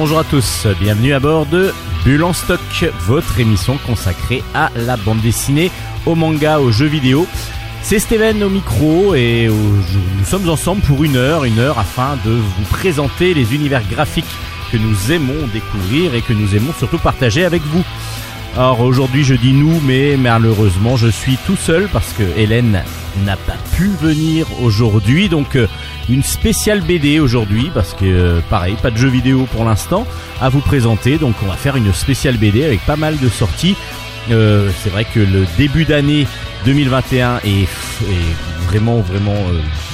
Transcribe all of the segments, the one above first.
bonjour à tous. Bienvenue à bord de Bulle en stock, votre émission consacrée à la bande dessinée, au manga, aux jeux vidéo. C'est Steven au micro et nous sommes ensemble pour une heure, une heure afin de vous présenter les univers graphiques que nous aimons découvrir et que nous aimons surtout partager avec vous. Alors aujourd'hui je dis nous mais malheureusement je suis tout seul parce que Hélène n'a pas pu venir aujourd'hui. Donc euh, une spéciale BD aujourd'hui parce que euh, pareil pas de jeux vidéo pour l'instant à vous présenter. Donc on va faire une spéciale BD avec pas mal de sorties. Euh, c'est vrai que le début d'année 2021 est, vraiment vraiment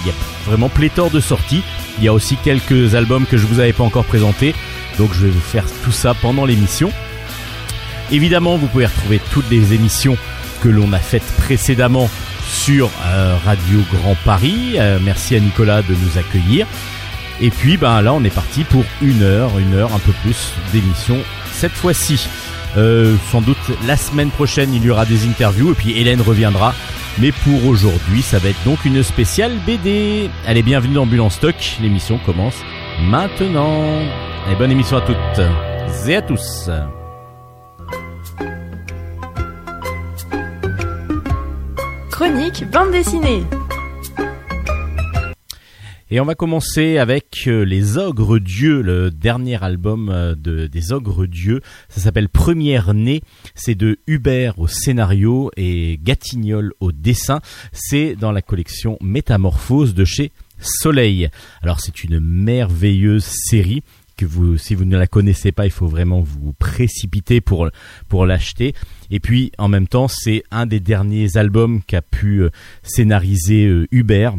y a vraiment pléthore de sorties. Il y a aussi quelques albums que je vous avais pas encore présentés. Donc je vais vous faire tout ça pendant l'émission Évidemment, vous pouvez retrouver toutes les émissions que l'on a faites précédemment sur euh, Radio Grand Paris. Euh, merci à Nicolas de nous accueillir. Et puis ben là on est parti pour une heure, une heure un peu plus d'émission cette fois-ci. Euh, sans doute la semaine prochaine il y aura des interviews et puis Hélène reviendra. Mais pour aujourd'hui ça va être donc une spéciale BD. Allez bienvenue dans Bulle Stock, l'émission commence maintenant. Et bonne émission à toutes et à tous. Chronique bande dessinée. Et on va commencer avec euh, Les Ogres Dieux, le dernier album euh, de, des Ogres Dieux. Ça s'appelle Première Née. C'est de Hubert au scénario et Gatignol au dessin. C'est dans la collection Métamorphose de chez Soleil. Alors c'est une merveilleuse série que vous, si vous ne la connaissez pas, il faut vraiment vous précipiter pour pour l'acheter. Et puis en même temps, c'est un des derniers albums qu'a pu euh, scénariser euh, Hubert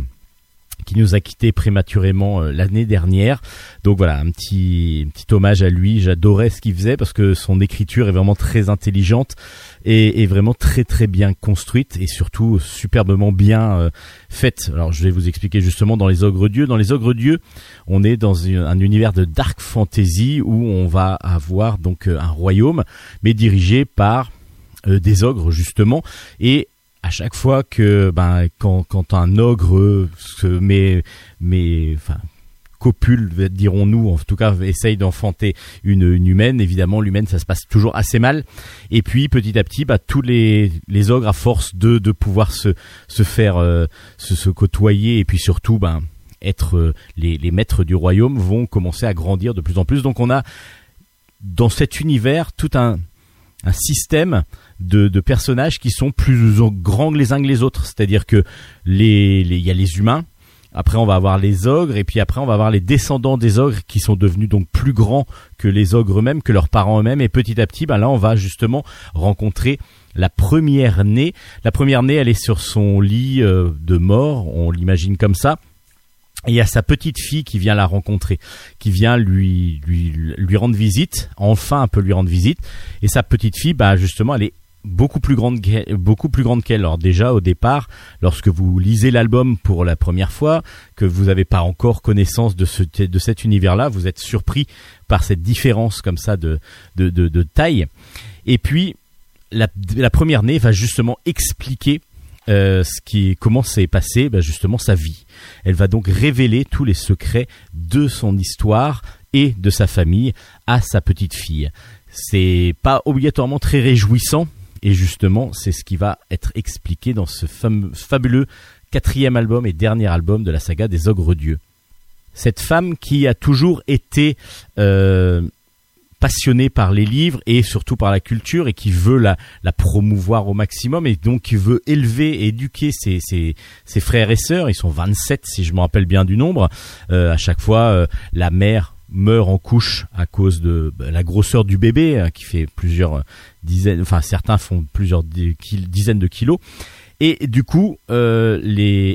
qui nous a quitté prématurément euh, l'année dernière. Donc voilà, un petit, petit hommage à lui. J'adorais ce qu'il faisait parce que son écriture est vraiment très intelligente et, vraiment très très bien construite et surtout superbement bien euh, faite. Alors je vais vous expliquer justement dans les Ogres Dieux. Dans les Ogres Dieux, on est dans un univers de dark fantasy où on va avoir donc euh, un royaume mais dirigé par des ogres justement et à chaque fois que ben quand, quand un ogre se met mais enfin copule dirons-nous en tout cas essaye d'enfanter une, humaine évidemment l'humaine ça se passe toujours assez mal. Et puis petit à petit bah, tous les, les ogres à force de, de pouvoir se, se faire euh, se, côtoyer et puis surtout ben être euh, les, les maîtres du royaume vont commencer à grandir de plus en plus. Donc on a dans cet univers tout un, un système de, personnages qui sont plus grands que les uns que les autres. C'est-à-dire que les, il y a les humains, après on va avoir les ogres et puis après on va avoir les descendants des ogres qui sont devenus donc plus grands que les ogres eux-mêmes, que leurs parents eux-mêmes et petit à petit ben là on va justement rencontrer la première née. La première née elle est sur son lit euh, de mort, on l'imagine comme ça. Et il y a sa petite fille qui vient la rencontrer, qui vient lui, lui, lui rendre visite, enfin un peu lui rendre visite. Et sa petite fille, bah justement, elle est beaucoup plus grande beaucoup plus grande qu'elle. Alors déjà au départ, lorsque vous lisez l'album pour la première fois, que vous n'avez pas encore connaissance de ce de cet univers-là, vous êtes surpris par cette différence comme ça de de, de, taille. Et puis la, première née va justement expliquer euh, ce qui comment s'est passé bah, justement sa vie. Elle va donc révéler tous les secrets de son histoire et de sa famille à sa petite fille. C'est pas obligatoirement très réjouissant et justement, c'est ce qui va être expliqué dans ce fabuleux quatrième album et dernier album de la saga des Ogres Dieux. Cette femme qui a toujours été euh, passionnée par les livres et surtout par la culture et qui veut la, promouvoir au maximum et donc qui veut élever et éduquer ses, ses, frères et sœurs. Ils sont 27 si je me rappelle bien du nombre. Euh, à chaque fois, euh, la mère meurt en couche à cause de bah, la grosseur du bébé hein, qui fait plusieurs dizaines, enfin certains font plusieurs dizaines de kilos. Et du coup, euh,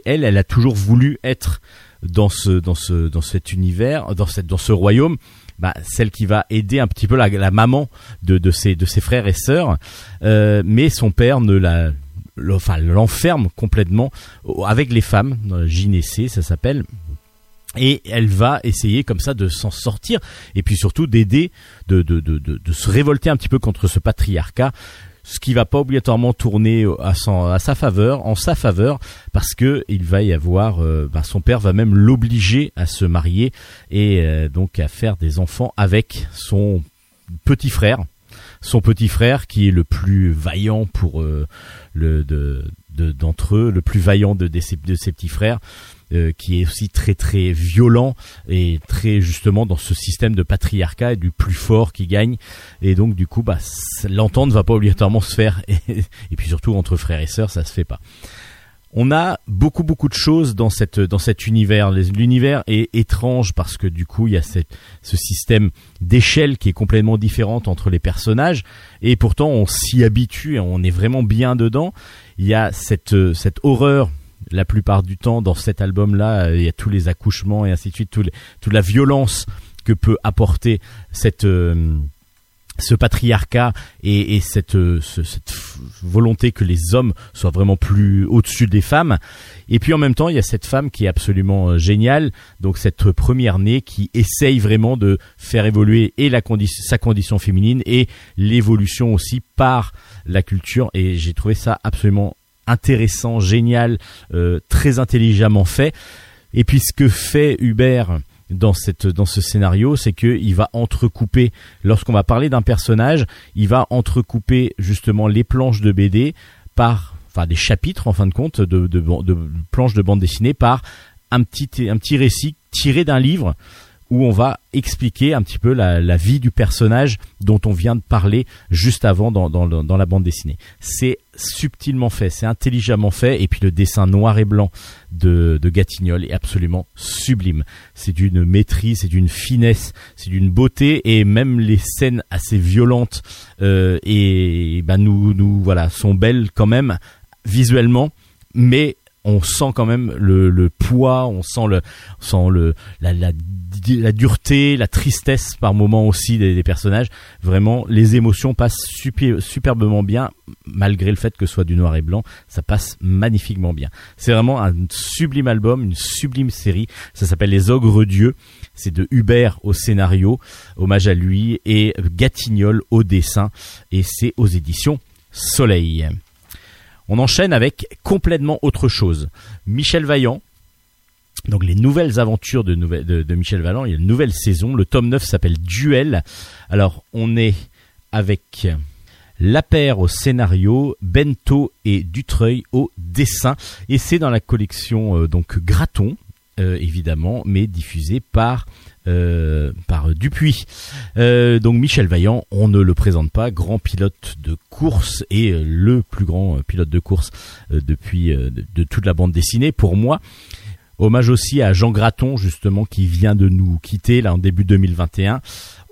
elle, elle a toujours voulu être dans ce, dans ce, dans cet univers, dans cette, dans ce royaume, bah, celle qui va aider un petit peu la, la maman de, de ses, de ses frères et sœurs, euh, mais son père ne la, l'enferme complètement avec les femmes, gynécée ça s'appelle, et elle va essayer comme ça de s'en sortir et puis surtout d'aider de, de, de, de, se révolter un petit peu contre ce patriarcat ce qui va pas obligatoirement tourner à, à sa faveur, en sa faveur, parce que il va y avoir, euh, ben, son père va même l'obliger à se marier et euh, donc à faire des enfants avec son petit frère, son petit frère qui est le plus vaillant pour euh, le de d'entre eux, le plus vaillant de, de, ses, de ses petits frères. Qui est aussi très très violent et très justement dans ce système de patriarcat et du plus fort qui gagne et donc du coup bah l'entente va pas obligatoirement se faire et, puis surtout entre frères et sœurs ça se fait pas on a beaucoup beaucoup de choses dans cet univers. L'univers est étrange parce que du coup il y a ce système d'échelle qui est complètement différent entre les personnages et pourtant on s'y habitue et on est vraiment bien dedans. Il y a cette cette horreur la plupart du temps dans cet album là, il y a tous les accouchements et ainsi de suite, toute la violence que peut apporter euh, ce patriarcat et, cette, cette, volonté que les hommes soient vraiment plus au-dessus des femmes. Et puis en même temps, il y a cette femme qui est absolument euh, géniale, donc cette première née qui essaye vraiment de faire évoluer et sa condition féminine et l'évolution aussi par la culture. Et j'ai trouvé ça absolument intéressant, génial, euh, très intelligemment fait. Et puis ce que fait Hubert dans cette dans ce scénario, c'est que il va entrecouper lorsqu'on va parler d'un personnage, il va entrecouper justement les planches de BD par enfin des chapitres en fin de compte de, planches de bande dessinée par un un petit récit tiré d'un livre où on va expliquer un petit peu la, vie du personnage dont on vient de parler juste avant dans, la bande dessinée. C'est subtilement fait, c'est intelligemment fait, et puis le dessin noir et blanc de, Gatignol est absolument sublime. C'est d'une maîtrise, c'est d'une finesse, c'est d'une beauté, et même les scènes assez violentes euh, et nous, nous voilà sont belles quand même visuellement, mais on sent quand même le, le poids, on sent le, on sent le, la, la, la, dureté, la tristesse par moment aussi des, des, personnages. Vraiment, les émotions passent super, superbement bien, malgré le fait que ce soit du noir et blanc, ça passe magnifiquement bien. C'est vraiment un sublime album, une sublime série. Ça s'appelle Les Ogres Dieux. C'est de Hubert au scénario, hommage à lui, et Gatignol au dessin, et c'est aux éditions Soleil. On enchaîne avec complètement autre chose. Michel Vaillant. Donc les nouvelles aventures de, Michel Vaillant, il y a une nouvelle saison. Le tome 9 s'appelle Duel. Alors on est avec la paire au scénario, Bento et Dutreuil au dessin. Et c'est dans la collection euh, donc Graton, euh, évidemment, mais diffusée par euh, par Dupuis. Euh, donc Michel Vaillant, on ne le présente pas, grand pilote de course et euh, le plus grand pilote de course depuis de, toute la bande dessinée pour moi. Hommage aussi à Jean Graton justement qui vient de nous quitter là en début 2021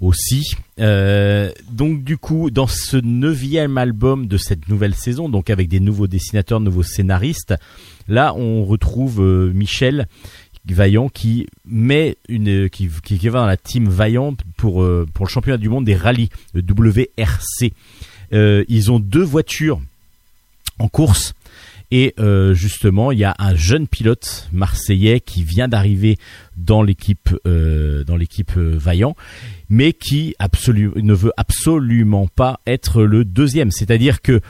aussi. donc du coup, dans ce neuvième album de cette nouvelle saison, donc avec des nouveaux dessinateurs, nouveaux scénaristes, là on retrouve Michel Vaillant qui met une qui, va dans la team Vaillant pour euh, pour le championnat du monde des rallyes le WRC. Euh, ils ont deux voitures en course et euh, justement il y a un jeune pilote marseillais qui vient d'arriver dans l'équipe dans l'équipe Vaillant mais qui ne veut absolument pas être le deuxième c'est-à-dire que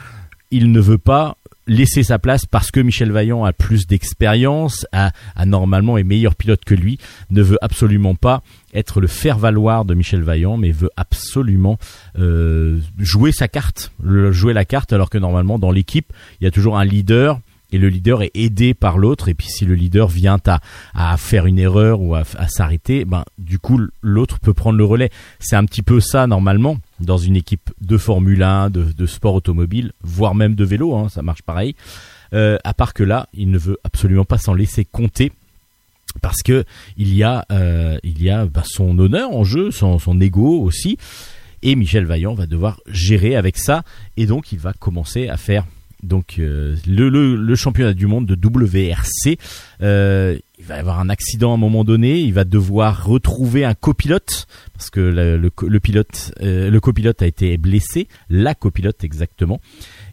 il ne veut pas laisser sa place parce que Michel Vaillant a plus d'expérience, a, normalement est meilleur pilote que lui, ne veut absolument pas être le faire-valoir de Michel Vaillant, mais veut absolument euh, jouer sa carte, jouer la carte, alors que normalement dans l'équipe, il y a toujours un leader et le leader est aidé par l'autre et puis si le leader vient à, à faire une erreur ou à, s'arrêter ben du coup l'autre peut prendre le relais. C'est un petit peu ça normalement dans une équipe de Formule 1 de, sport automobile voire même de vélo hein, ça marche pareil. Euh, à part que là il ne veut absolument pas s'en laisser compter parce que il y a euh, ben, son honneur en jeu son, son ego aussi. Et Michel Vaillant va devoir gérer avec ça. Et donc il va commencer à faire donc euh, le, championnat du monde de WRC. Euh, il va y avoir un accident à un moment donné, il va devoir retrouver un copilote parce que le, le, pilote, euh, le copilote a été blessé, la copilote exactement.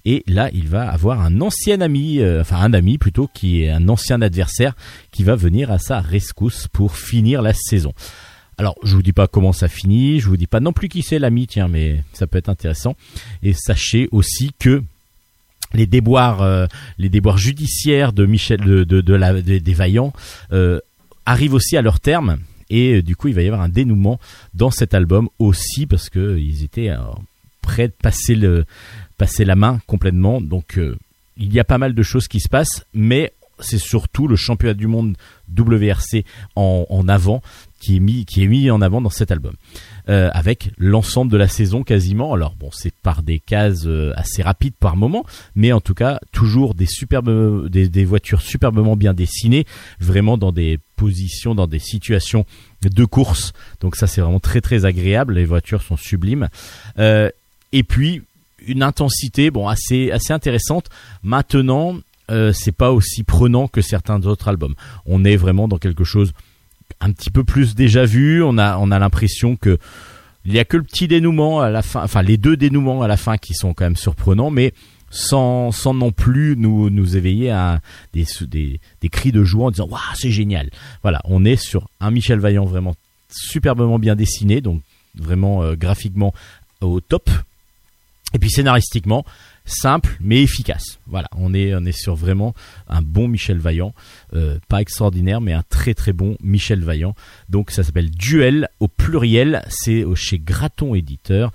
Et là, il va avoir un ancien ami, enfin un ami plutôt, qui est un ancien adversaire, qui va venir à sa rescousse pour finir la saison. Alors, je vous dis pas comment ça finit, je vous dis pas non plus qui c'est l'ami, tiens, mais ça peut être intéressant. Et sachez aussi que les déboires, euh, les déboires judiciaires de Michel, de, de, la, des Vaillants euh, arrivent aussi à leur terme. Et euh, du coup, il va y avoir un dénouement dans cet album aussi parce que ils étaient prêts de passer le, passer la main complètement. Donc, il y a pas mal de choses qui se passent, mais c'est surtout le championnat du monde WRC en, en avant qui est mis qui est mis en avant dans cet album euh, avec l'ensemble de la saison quasiment. Alors bon c'est par des cases euh, assez rapides par moment mais en tout cas toujours des superbes des, voitures superbement bien dessinées vraiment dans des positions dans des situations de course. Donc ça c'est vraiment très très agréable. Les voitures sont sublimes. Euh, et puis une intensité bon assez assez intéressante. Maintenant euh, c'est pas aussi prenant que certains autres albums. On est vraiment dans quelque chose un petit peu plus déjà vu. On a, on a l'impression que il y a que le petit dénouement à la fin, enfin les deux dénouements à la fin qui sont quand même surprenants, mais sans, sans non plus nous, nous éveiller à des, des, des cris de joie en disant waouh c'est génial. Voilà, on est sur un Michel Vaillant vraiment superbement bien dessiné, donc vraiment euh, graphiquement au top. Et puis scénaristiquement, simple mais efficace. Voilà, on est on est sur vraiment un bon Michel Vaillant, euh, pas extraordinaire mais un très très bon Michel Vaillant. Donc ça s'appelle Duel au pluriel, c'est chez Graton éditeur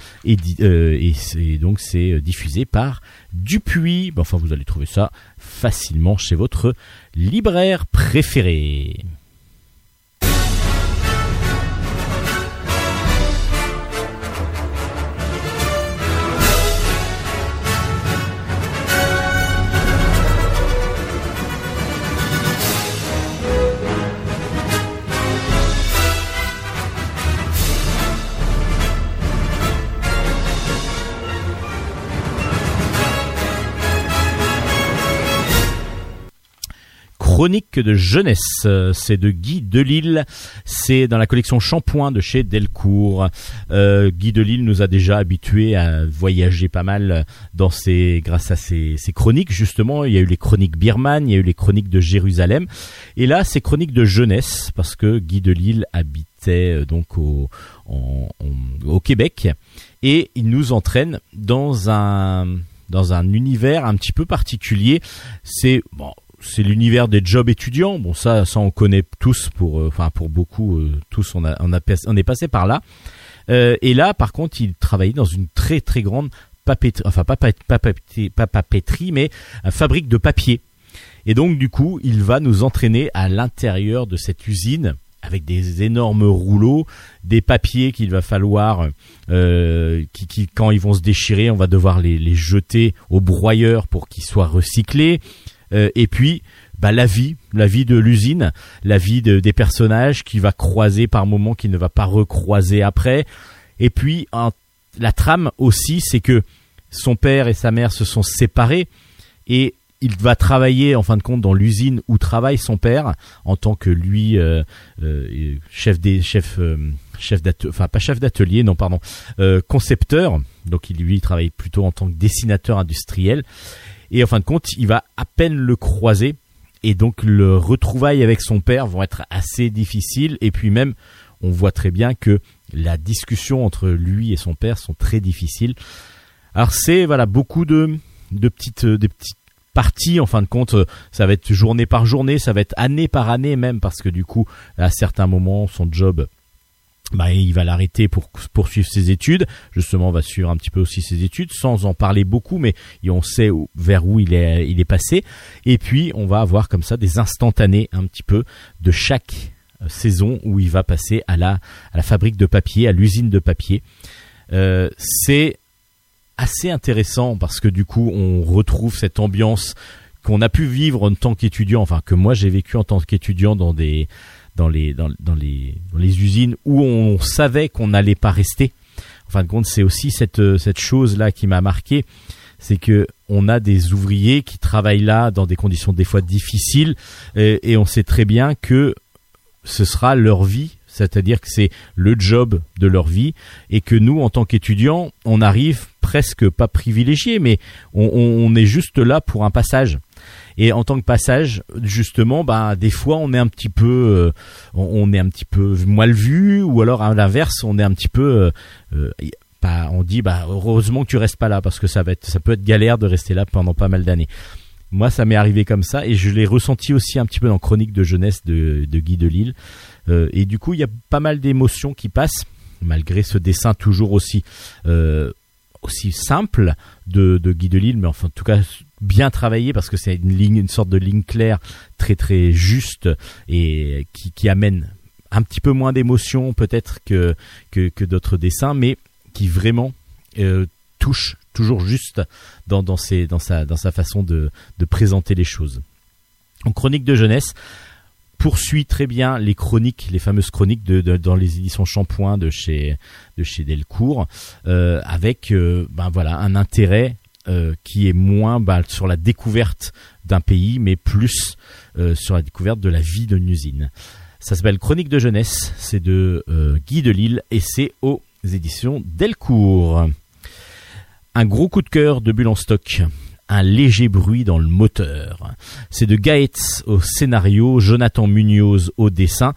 euh, et, donc c'est euh, diffusé par Dupuis. enfin vous allez trouver ça facilement chez votre libraire préféré. Chronique de jeunesse. C'est de Guy Delisle. C'est dans la collection Shampoing de chez Delcourt. Euh, Guy Delisle nous a déjà habitués à voyager pas mal dans grâce à ses, chroniques. Justement, il y a eu les chroniques birmanes, il y a eu les chroniques de Jérusalem. Et là, c'est chroniques de jeunesse parce que Guy Delisle habitait euh, donc au, au Québec et il nous entraîne dans un dans un univers un petit peu particulier. C'est bon, c'est l'univers des jobs étudiants. Bon, ça, ça on connaît tous pour, euh, enfin pour beaucoup, euh, tous on a, on a, on est passé par là. Euh, et là, par contre, il travaillait dans une très très grande papeterie, enfin pas, papeterie, papeterie, mais fabrique de papier. Et donc du coup, il va nous entraîner à l'intérieur de cette usine avec des énormes rouleaux, des papiers qu'il va falloir, euh, qui, qui, quand ils vont se déchirer, on va devoir les, les jeter au broyeur pour qu'ils soient recyclés. Euh, et puis bah, la vie, la vie de l'usine, la vie des personnages qui va croiser par moments, qui ne va pas recroiser après. Et puis la trame aussi, c'est que son père et sa mère se sont séparés et il va travailler en fin de compte dans l'usine où travaille son père en tant que lui euh, euh, chef des chef d'atelier enfin pas chef d'atelier non pardon concepteur donc il lui travaille plutôt en tant que dessinateur industriel et en fin de compte, il va à peine le croiser. Et donc le retrouvailles avec son père vont être assez difficiles. Et puis même, on voit très bien que la discussion entre lui et son père sont très difficiles. Alors c'est voilà beaucoup de petites des petites parties en fin de compte ça va être journée par journée ça va être année par année même parce que du coup à certains moments son job bah, il va l'arrêter pour poursuivre ses études. Justement, on va suivre un petit peu aussi ses études, sans en parler beaucoup, mais on sait vers où il est, passé. Et puis, on va avoir comme ça des instantanés un petit peu de chaque euh, saison où il va passer à la, à la fabrique de papier, à l'usine de papier. Euh, c'est assez intéressant parce que du coup, on retrouve cette ambiance qu'on a pu vivre en tant qu'étudiant, enfin que moi j'ai vécu en tant qu'étudiant dans des dans les dans, dans les dans les usines où on savait qu'on n'allait pas rester. En fin de compte, c'est aussi cette cette chose là qui m'a marqué, c'est que on a des ouvriers qui travaillent là dans des conditions des fois difficiles et, on sait très bien que ce sera leur vie, c'est-à-dire que c'est le job de leur vie et que nous en tant qu'étudiants, on arrive presque pas privilégié, mais on, est juste là pour un passage. Et en tant que passage, justement, bah des fois on est un petit peu, euh, on, est un petit peu mal vu, ou alors à l'inverse, on est un petit peu, euh, euh, on dit bah heureusement que tu restes pas là parce que ça va être, ça peut être galère de rester là pendant pas mal d'années. Moi, ça m'est arrivé comme ça et je l'ai ressenti aussi un petit peu dans Chronique de jeunesse de, Guy Delisle. Et du coup, il y a pas mal d'émotions qui passent malgré ce dessin toujours aussi aussi simple de, Guy Delisle, mais enfin en tout cas bien travaillé parce que c'est une ligne, une sorte de ligne claire, très très juste et qui, amène un petit peu moins d'émotion peut-être que, d'autres dessins, mais qui vraiment euh, touche toujours juste dans, sa, façon de présenter les choses. En chronique de jeunesse, poursuit très bien les chroniques, les fameuses chroniques de, dans les éditions Shampoing de chez de chez Delcourt, euh, avec euh, ben voilà un intérêt euh, qui est moins bah, sur la découverte d'un pays, mais plus sur la découverte de la vie d'une usine. Ça s'appelle Chronique de jeunesse, c'est de Guy Delisle et c'est aux éditions Delcourt. Un gros coup de cœur de Bulle en stock un léger bruit dans le moteur. C'est de Gaetz au scénario, Jonathan Munoz au dessin.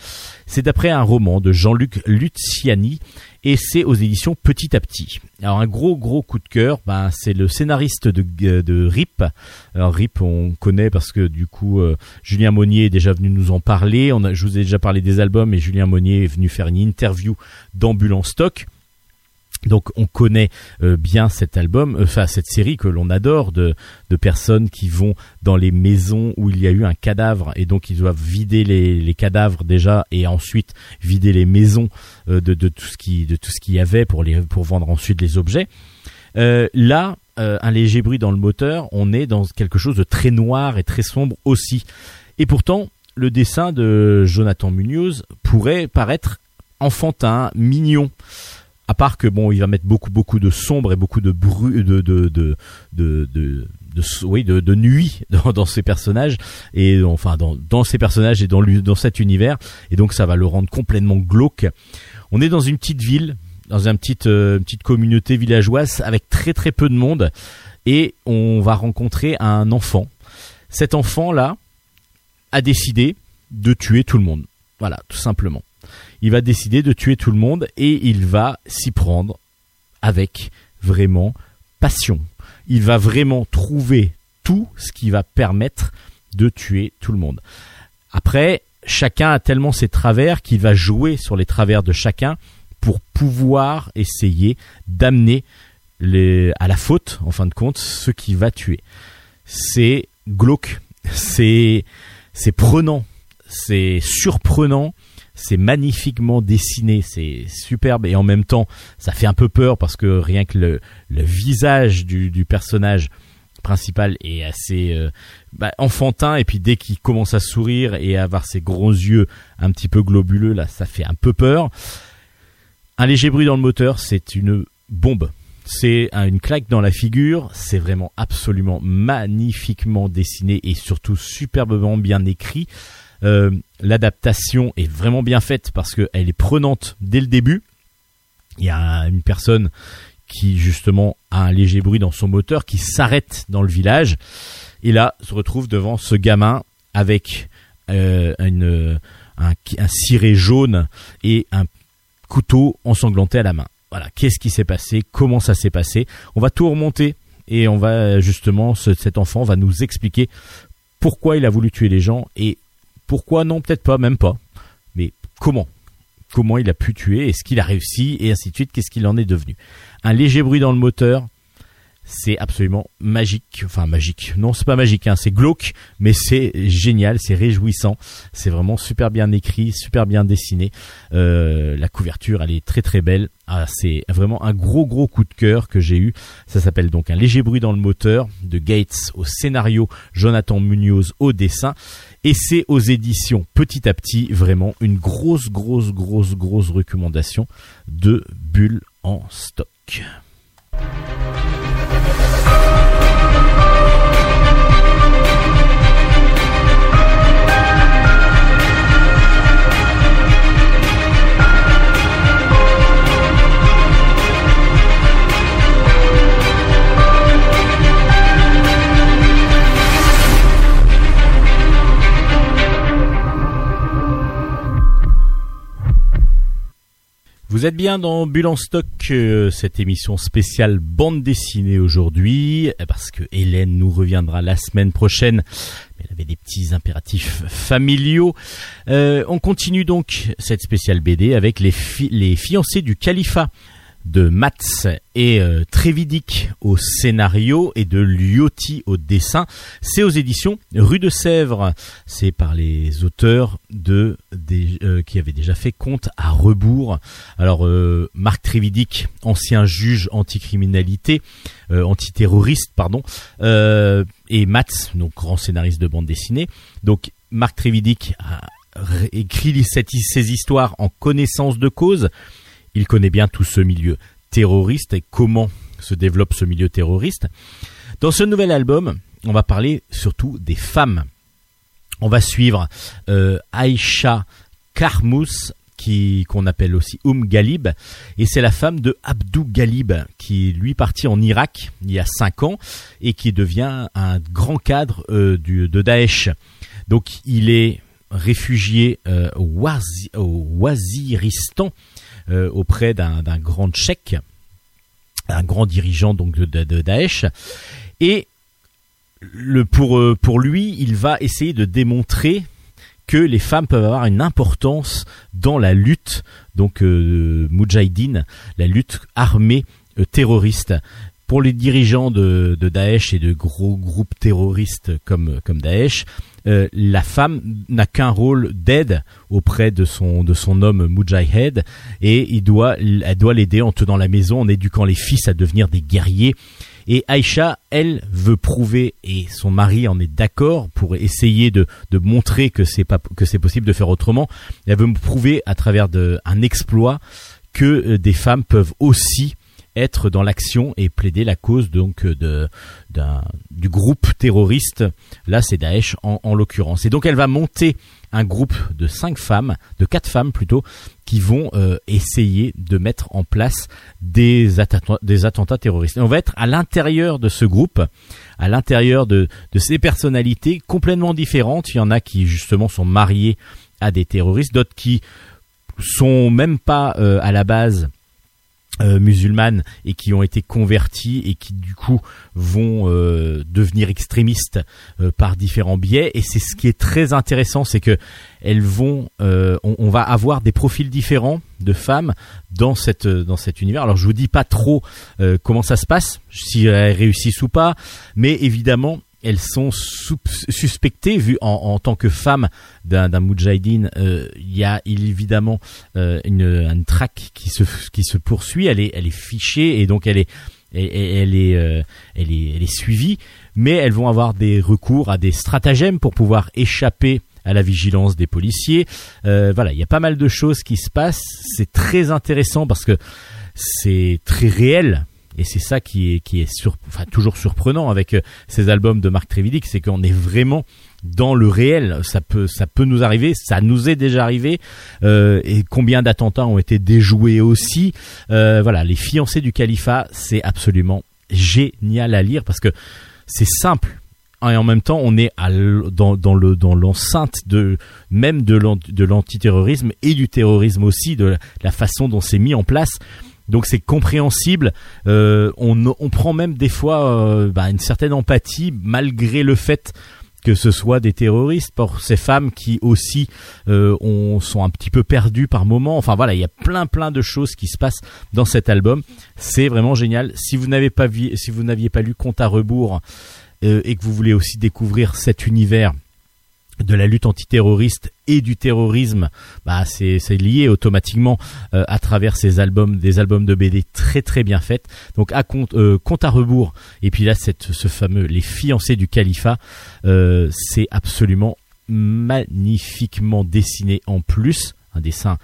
C'est d'après un roman de Jean-Luc Luciani et c'est aux éditions Petit à Petit. Alors un gros gros coup de cœur, ben, c'est le scénariste de, RIP. Alors RIP on connaît parce que du coup euh, Julien Monnier est déjà venu nous en parler. Je vous ai déjà parlé des albums et Julien Monnier est venu faire une interview d'Ambulance Stock. Donc on connaît euh, bien cet album, euh, enfin cette série que l'on adore de, personnes qui vont dans les maisons où il y a eu un cadavre et donc ils doivent vider les, cadavres déjà et ensuite vider les maisons euh, de, tout ce qui de tout ce qu'il y avait pour pour vendre ensuite les objets. là, un léger bruit dans le moteur, on est dans quelque chose de très noir et très sombre aussi. Et pourtant, le dessin de Jonathan Munoz pourrait paraître enfantin, mignon à part que bon, il va mettre beaucoup beaucoup de sombre et beaucoup de bruit, de de de de, de, oui, de, de nuit dans, dans ces personnages et enfin dans, dans personnages et dans, dans cet univers et donc ça va le rendre complètement glauque. On est dans une petite ville, dans une petite euh, petite communauté villageoise avec très très peu de monde et on va rencontrer un enfant. Cet enfant là a décidé de tuer tout le monde. Voilà, tout simplement il va décider de tuer tout le monde et il va s'y prendre avec vraiment passion. Il va vraiment trouver tout ce qui va permettre de tuer tout le monde. Après, chacun a tellement ses travers qu'il va jouer sur les travers de chacun pour pouvoir essayer d'amener à la faute, en fin de compte, ce qui va tuer. C'est glauque, c'est, c'est prenant, c'est surprenant, c'est magnifiquement dessiné, c'est superbe et en même temps ça fait un peu peur parce que rien que le, visage du, personnage principal est assez euh, bah, enfantin et puis dès qu'il commence à sourire et à avoir ses gros yeux un petit peu globuleux là ça fait un peu peur. Un léger bruit dans le moteur, c'est une bombe. C'est une claque dans la figure, c'est vraiment absolument magnifiquement dessiné et surtout superbement bien écrit. Euh, l'adaptation est vraiment bien faite parce qu'elle est prenante dès le début. Il y a une personne qui justement a un léger bruit dans son moteur, qui s'arrête dans le village, et là se retrouve devant ce gamin avec euh, un ciré jaune et un couteau ensanglanté à la main. Voilà, qu'est-ce qui s'est passé, comment ça s'est passé? On va tout remonter et on va justement, cet enfant va nous expliquer pourquoi il a voulu tuer les gens et pourquoi non, peut-être pas, même pas. Mais comment? Comment il a pu tuer? Est-ce qu'il a réussi? Et ainsi de suite. Qu'est-ce qu'il en est devenu? Un léger bruit dans le moteur, c'est absolument magique. Enfin magique. Non, c'est pas magique. Hein. C'est glauque, mais c'est génial, c'est réjouissant. C'est vraiment super bien écrit, super bien dessiné. Euh, la couverture, elle est très très belle. Ah, c'est vraiment un gros gros coup de cœur que j'ai eu. Ça s'appelle donc un léger bruit dans le moteur de Gates au scénario, Jonathan Munoz au dessin. Et c'est aux éditions petit à petit vraiment une grosse grosse grosse grosse recommandation de Bulle en stock. Vous êtes bien dans Bulle en stock, euh, cette émission spéciale bande dessinée aujourd'hui, parce que Hélène nous reviendra la semaine prochaine. Elle avait des petits impératifs familiaux. Euh, on continue donc cette spéciale BD avec les, les fiancés du califat de Mats et euh, Trévidic au scénario et de Liotti au dessin. C'est aux éditions Rue de Sèvres. C'est par les auteurs de euh, qui avaient déjà fait Compte à rebours. Alors euh, Marc Trévidic, ancien juge anticriminalité, antiterroriste pardon, et Mats, donc grand scénariste de bande dessinée. Donc Marc Trévidic a écrit ces histoires en connaissance de cause il connaît bien tout ce milieu terroriste et comment se développe ce milieu terroriste. Dans ce nouvel album, on va parler surtout des femmes. On va suivre euh, Aïcha Karmous, qu'on appelle aussi Oum Galib, et c'est la femme de Abdou Galib, qui lui partit en Irak il y a cinq ans et qui devient un grand cadre euh, de Daesh. Donc il est réfugié euh, au, Waziristan auprès d'un grand tchèque, un grand dirigeant donc de, de, Daesh, et le, pour, euh, pour lui, il va essayer de démontrer que les femmes peuvent avoir une importance dans la lutte, donc euh, la lutte armée euh, terroriste. Pour les dirigeants de, de, Daesh et de gros groupes terroristes comme, comme Daesh, euh, la femme n'a qu'un rôle d'aide auprès de son de son homme Mujahed et il doit elle doit l'aider en tenant la maison, en éduquant les fils à devenir des guerriers. Et Aïcha, elle veut prouver, et son mari en est d'accord pour essayer de, de montrer que c'est pas que c'est possible de faire autrement. Elle veut prouver à travers de, un exploit que euh, des femmes peuvent aussi être dans l'action et plaider la cause donc de, du groupe terroriste. Là, c'est Daesh en, l'occurrence. Et donc, elle va monter un groupe de cinq femmes, de quatre femmes plutôt, qui vont euh, essayer de mettre en place des, attentats, des attentats terroristes. On va être à l'intérieur de ce groupe, à l'intérieur de, de ces personnalités complètement différentes. Il y en a qui justement sont mariés à des terroristes, d'autres qui sont même pas euh, à la base euh, musulmanes et qui ont été convertis et qui du coup vont euh, devenir extrémistes euh, par différents biais. Et c'est ce qui est très intéressant c'est que elles vont on, va avoir des profils différents de femmes dans cette dans cet univers. Alors je vous dis pas trop comment ça se passe si elles réussissent ou pas mais évidemment elles sont suspectées vu en, tant que femme d'un moudjahidine. Euh, il y a évidemment euh, une, traque qui se poursuit. Elle est fichée et donc euh, elle est elle est suivie. Mais elles vont avoir des recours à des stratagèmes pour pouvoir échapper à la vigilance des policiers. voilà, il y a pas mal de choses qui se passent. C'est très intéressant parce que c'est très réel et c'est ça qui est qui est toujours surprenant avec euh, ces albums de Marc Trévidic, c'est qu'on est vraiment dans le réel. Ça peut ça peut nous arriver, ça nous est déjà arrivé. Euh, et combien d'attentats ont été déjoués aussi. Euh, voilà, les fiancés du califat, c'est absolument génial à lire parce que c'est simple et en même temps on est dans, dans le dans l'enceinte de même de l'antiterrorisme et du terrorisme aussi de la façon dont c'est mis en place donc c'est compréhensible. Euh, on, prend même des fois euh, bah, une certaine empathie malgré le fait que ce soit des terroristes pour ces femmes qui aussi euh, on, sont un petit peu perdues par moment. Enfin voilà, il y a plein plein de choses qui se passent dans cet album. C'est vraiment génial. Si vous n'avez pas vu, si vous n'aviez pas lu Compte à rebours et que vous voulez aussi découvrir cet univers de la lutte antiterroriste et du terrorisme, bah c'est lié automatiquement euh, à travers ces albums, des albums de BD très très bien faits. Donc à compte, euh, compte à rebours et puis là cette, ce fameux les fiancés du califat, euh, c'est absolument magnifiquement dessiné en plus, un dessin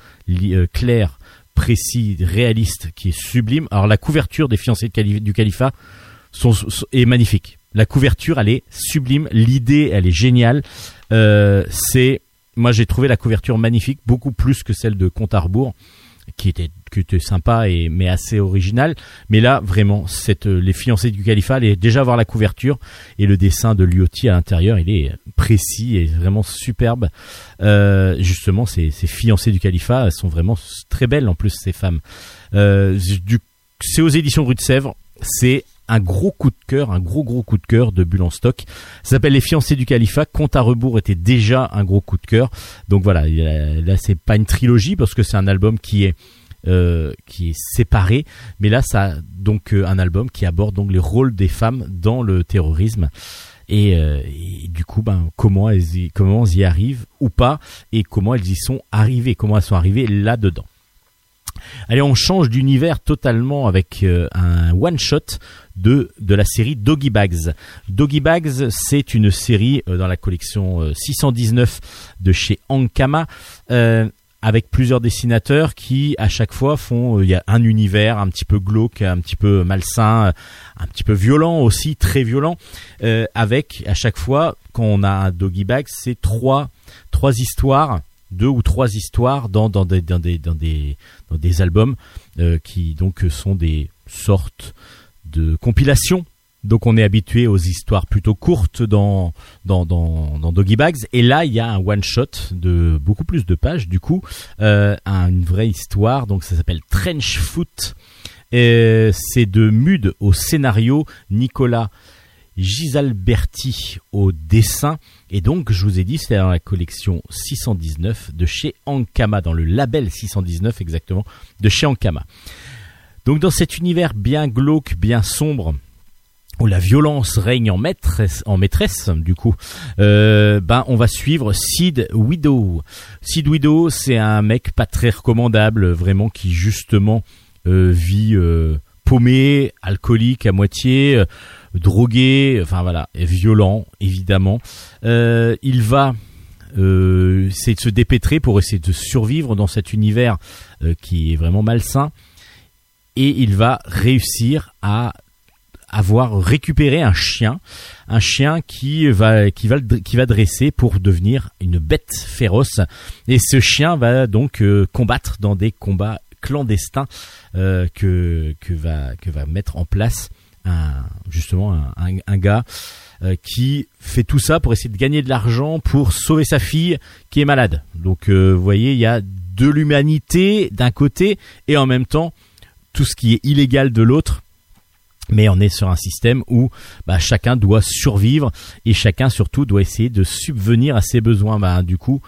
clair, précis, réaliste qui est sublime. Alors la couverture des fiancés du califat est magnifique. La couverture, elle est sublime. L'idée, elle est géniale. Euh, c'est, moi, j'ai trouvé la couverture magnifique, beaucoup plus que celle de Compte à rebours. qui était qui était sympa et mais assez original. Mais là, vraiment, cette les fiancés du califat, allez déjà voir la couverture et le dessin de Lyotti à l'intérieur, il est précis et vraiment superbe. Euh, justement, ces, ces du califat sont vraiment très belles en plus ces femmes. Euh, du, c'est aux éditions Rue de Sèvres. C'est un gros coup de cœur, un gros gros coup de cœur de Bulle en stock. Ça s'appelle Les fiancés du califat. Compte à rebours était déjà un gros coup de cœur. Donc voilà, là c'est pas une trilogie parce que c'est un album qui est euh, qui est séparé, mais là ça donc euh, un album qui aborde donc les rôles des femmes dans le terrorisme. Et, euh, du coup, ben, comment elles y, comment elles y arrivent ou pas, et comment elles y sont arrivées, comment elles sont arrivées là-dedans. Allez, on change d'univers totalement avec euh, un one shot de de la série Doggy Bags. Doggy Bags, c'est une série euh, dans la collection euh, 619 de chez Ankama. avec plusieurs dessinateurs qui à chaque fois font il y a un univers un petit peu glauque un petit peu malsain un petit peu violent aussi très violent avec à chaque fois quand on a un doggy bag c'est trois trois histoires deux ou trois histoires dans, dans, des, dans, des, dans, des, dans des albums euh, qui donc sont des sortes de compilations. Donc on est habitué aux histoires plutôt courtes dans, dans, dans, dans Doggy Bags. Et là, il y a un one-shot de beaucoup plus de pages, du coup, euh, une vraie histoire. Donc ça s'appelle Trench Foot. C'est de Mude au scénario, Nicolas Gisalberti au dessin. Et donc, je vous ai dit, c'est dans la collection 619 de chez Ankama, dans le label 619 exactement, de chez Ankama. Donc, dans cet univers bien glauque, bien sombre, où la violence règne en maîtresse, en maîtresse du coup, euh, ben on va suivre Sid Widow. Sid Widow, c'est un mec pas très recommandable, vraiment qui justement euh, vit euh, paumé, alcoolique à moitié. Drogué, enfin voilà, violent évidemment. Euh, il va euh, c'est de se dépêtrer pour essayer de survivre dans cet univers euh, qui est vraiment malsain et il va réussir à avoir récupéré un chien, un chien qui va dresser pour devenir une bête féroce et ce chien va donc combattre dans des combats clandestins que va mettre en place un, justement un, un, gars euh, qui fait tout ça pour essayer de gagner de l'argent pour sauver sa fille qui est malade. Donc euh, vous voyez, il y a de l'humanité d'un côté et en même temps tout ce qui est illégal de l'autre. Mais on est sur un système où bah, chacun doit survivre et chacun surtout doit essayer de subvenir à ses besoins. Bah, du coup,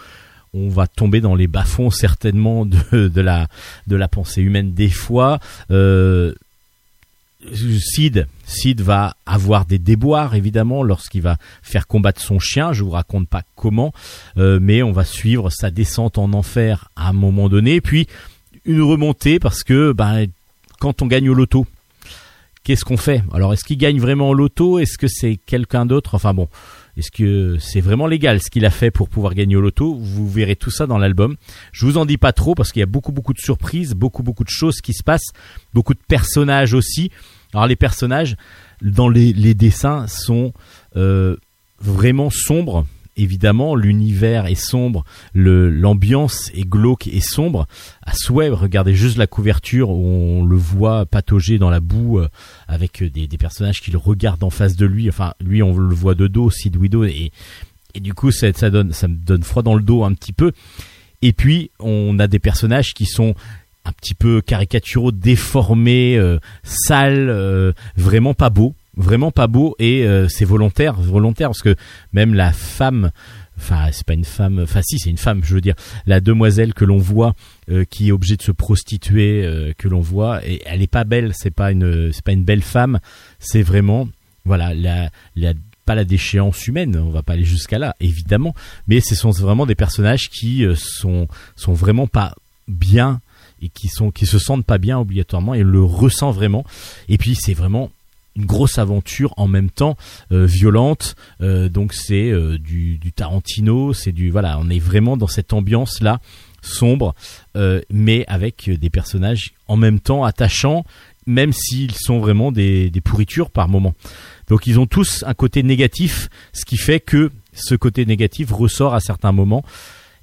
on va tomber dans les bas-fonds certainement de, de, la, de la pensée humaine des fois. Euh, Sid, Sid va avoir des déboires évidemment lorsqu'il va faire combattre son chien. Je vous raconte pas comment, euh, mais on va suivre sa descente en enfer à un moment donné, puis une remontée parce que ben, quand on gagne au loto, qu'est-ce qu'on fait? Alors est-ce qu'il gagne vraiment au loto? Est-ce que c'est quelqu'un d'autre? Enfin bon, est-ce que c'est vraiment légal ce qu'il a fait pour pouvoir gagner au loto? Vous verrez tout ça dans l'album. Je vous en dis pas trop parce qu'il y a beaucoup beaucoup de surprises, beaucoup beaucoup de choses qui se passent, beaucoup de personnages aussi. Alors les personnages dans les, dessins sont euh, vraiment sombres. Évidemment, l'univers est sombre, l'ambiance est glauque et sombre. À souhait, regardez juste la couverture où on le voit patauger dans la boue euh, avec des, personnages qui le regardent en face de lui. Enfin, lui, on le voit de dos, Sid Widow, et, et du coup, ça, ça me donne froid dans le dos un petit peu. Et puis, on a des personnages qui sont un petit peu caricaturaux, déformés, euh, sales, euh, vraiment pas beau, vraiment pas beau et euh, c'est volontaire, volontaire parce que même la femme enfin c'est pas une femme enfin si c'est une femme je veux dire la demoiselle que l'on voit euh, qui est obligée de se prostituer euh, que l'on voit et elle est pas belle c'est pas une c'est pas une belle femme c'est vraiment voilà la, la pas la déchéance humaine, on va pas aller jusqu'à là, évidemment, mais ce sont vraiment des personnages qui sont sont vraiment pas bien et qui se sentent pas bien obligatoirement et le ressent vraiment. Et puis c'est vraiment une grosse aventure en même temps euh, violente. Euh, donc c'est euh, du, Tarantino c'est du voilà on est vraiment dans cette ambiance là sombre mais avec des personnages en même temps attachants même s'ils sont vraiment des, des pourritures par moment donc ils ont tous un côté négatif ce qui fait que ce côté négatif ressort à certains moments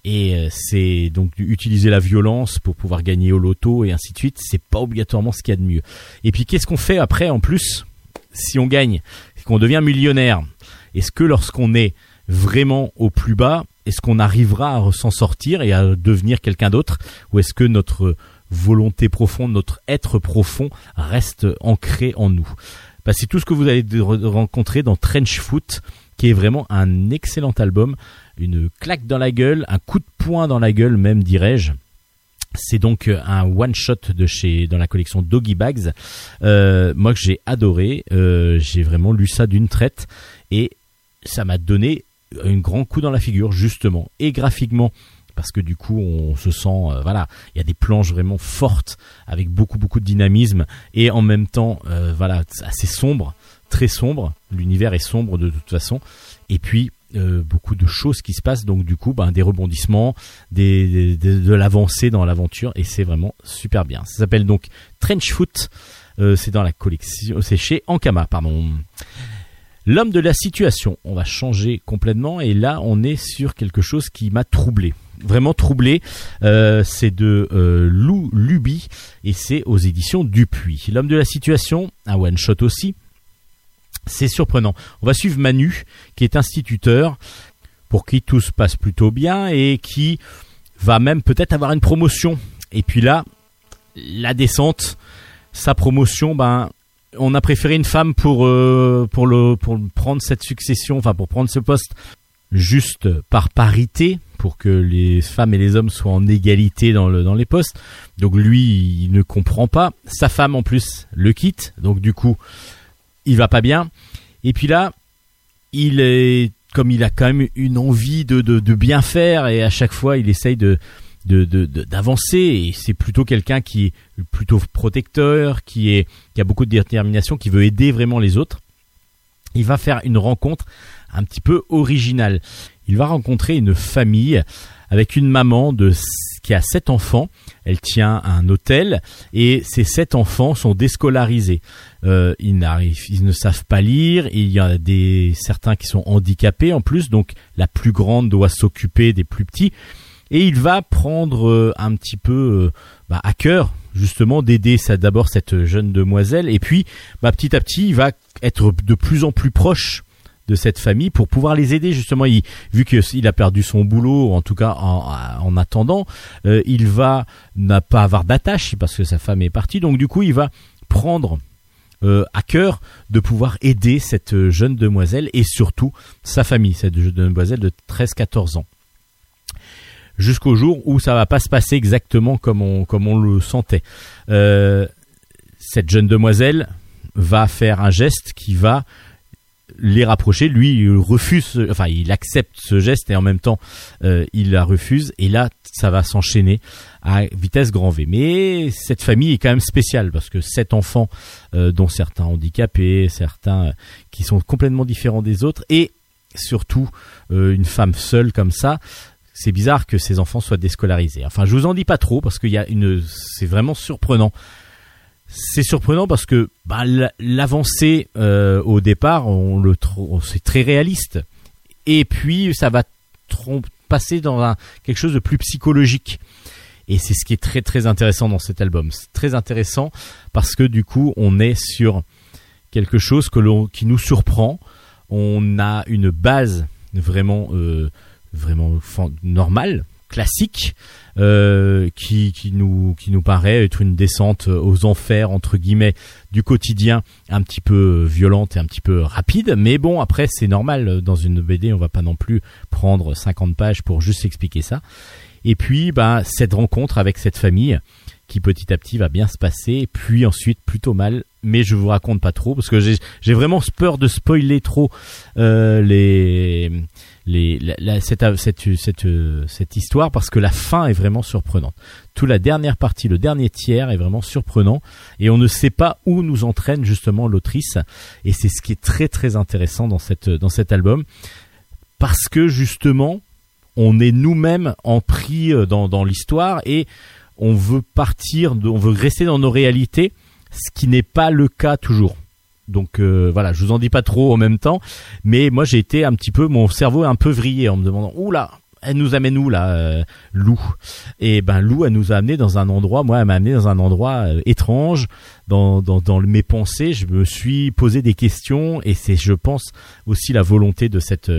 et euh, c'est donc utiliser la violence pour pouvoir gagner au loto et ainsi de suite. C'est pas obligatoirement ce qu'il y a de mieux. Et puis qu'est-ce qu'on fait après en plus si on gagne, qu'on devient millionnaire? Est-ce que lorsqu'on est vraiment au plus bas, est-ce qu'on arrivera à s'en sortir et à devenir quelqu'un d'autre? Ou est-ce que notre volonté profonde, notre être profond reste ancré en nous? Bah, C'est tout ce que vous allez rencontrer dans Trench Foot qui est vraiment un excellent album, une claque dans la gueule, un coup de poing dans la gueule même dirais-je. C'est donc un one shot de chez dans la collection Doggy Bags. Euh, moi que j'ai adoré, euh, j'ai vraiment lu ça d'une traite et ça m'a donné un grand coup dans la figure justement et graphiquement parce que du coup on se sent euh, voilà il y a des planches vraiment fortes avec beaucoup beaucoup de dynamisme et en même temps voilà assez sombre très sombre. L'univers est sombre de toute façon. Et puis euh, beaucoup de choses qui se passent. Donc du coup, ben, des rebondissements, de l'avancée dans l'aventure. Et c'est vraiment super bien. Ça s'appelle donc Trench Foot. Euh, c'est dans la collection. C'est chez Ankama, pardon. L'homme de la situation. On va changer complètement. Et là, on est sur quelque chose qui m'a troublé vraiment troublé. Euh, c'est de Lou Luby et c'est aux éditions Dupuis. L'homme de la situation, un one shot aussi. C'est surprenant. On va suivre Manu, qui est instituteur, pour qui tout se passe plutôt bien et qui va même peut-être avoir une promotion. Et puis là, la descente, sa promotion, ben, on a préféré une femme pour euh, pour le pour prendre cette succession, enfin pour prendre ce poste juste par parité pour que les femmes et les hommes soient en égalité dans le dans les postes. Donc lui, il ne comprend pas. Sa femme en plus le quitte. Donc du coup, il va pas bien. Et puis là, il est comme il a quand même une envie de, de, bien faire et à chaque fois il essaye de d'avancer et c'est plutôt quelqu'un qui est plutôt protecteur, qui est qui a beaucoup de détermination, qui veut aider vraiment les autres. Il va faire une rencontre un petit peu originale. Il va rencontrer une famille avec une maman de qui a sept enfants. Elle tient un hôtel et ces sept enfants sont déscolarisés. Euh, ils ne savent pas lire. il y a des certains qui sont handicapés en plus, donc la plus grande doit s'occuper des plus petits. Et il va prendre euh, un petit peu euh, bah, à cœur justement d'aider d'abord cette jeune demoiselle et puis bah, petit à petit il va être de plus en plus proche de cette famille pour pouvoir les aider justement. Il, vu qu'il a perdu son boulot, en tout cas en, attendant, euh, il va n'a pas avoir d'attache parce que sa femme est partie. Donc du coup, il va prendre euh, à cœur de pouvoir aider cette jeune demoiselle et surtout sa famille, cette jeune demoiselle de 13-14 ans. Jusqu'au jour où ça va pas se passer exactement comme on, le sentait. Euh, cette jeune demoiselle va faire un geste qui va les rapprocher. Lui, il refuse, enfin, il accepte ce geste et en même temps, euh, il la refuse. Et là, ça va s'enchaîner à vitesse grand V. Mais cette famille est quand même spéciale parce que sept enfants, euh, dont certains handicapés, certains euh, qui sont complètement différents des autres, et surtout une femme seule comme ça. C'est bizarre que ces enfants soient déscolarisés. Enfin, je vous en dis pas trop parce qu'il y a une, c'est vraiment surprenant c'est surprenant parce que bah, l'avancée euh, au départ, on le c'est très réaliste. Et puis ça va passer dans quelque chose de plus psychologique. Et c'est ce qui est très très intéressant dans cet album. C'est très intéressant parce que du coup, on est sur quelque chose que qui nous surprend. On a une base vraiment euh, vraiment normale, classique, euh, qui, nous paraît être une descente aux enfers, entre guillemets, du quotidien, un petit peu violente et un petit peu rapide. Mais bon, après, c'est normal, dans une BD, on va pas non plus prendre 50 pages pour juste expliquer ça. Et puis, bah, cette rencontre avec cette famille, qui petit à petit va bien se passer, puis ensuite plutôt mal, mais je vous raconte pas trop parce que j'ai vraiment peur de spoiler trop euh, les les, la, cette, cette, cette, cette, histoire parce que la fin est vraiment surprenante. Toute la dernière partie, le dernier tiers est vraiment surprenant et on ne sait pas où nous entraîne justement l'autrice et c'est ce qui est très très intéressant dans, cette, dans cet album parce que justement on est nous-mêmes en pris euh, dans, dans l'histoire et on veut partir, on veut rester dans nos réalités, ce qui n'est pas le cas toujours. Donc euh, voilà, je vous en dis pas trop en même temps, mais moi j'ai été un petit peu, mon cerveau un peu vrillé en me demandant, oula, elle nous amène où là, euh, Lou? Et ben Lou, elle nous a amené dans un endroit, moi, elle m'a amené dans un endroit euh, étrange. Dans, mes pensées, je me suis posé des questions et c'est, je pense, aussi la volonté de cette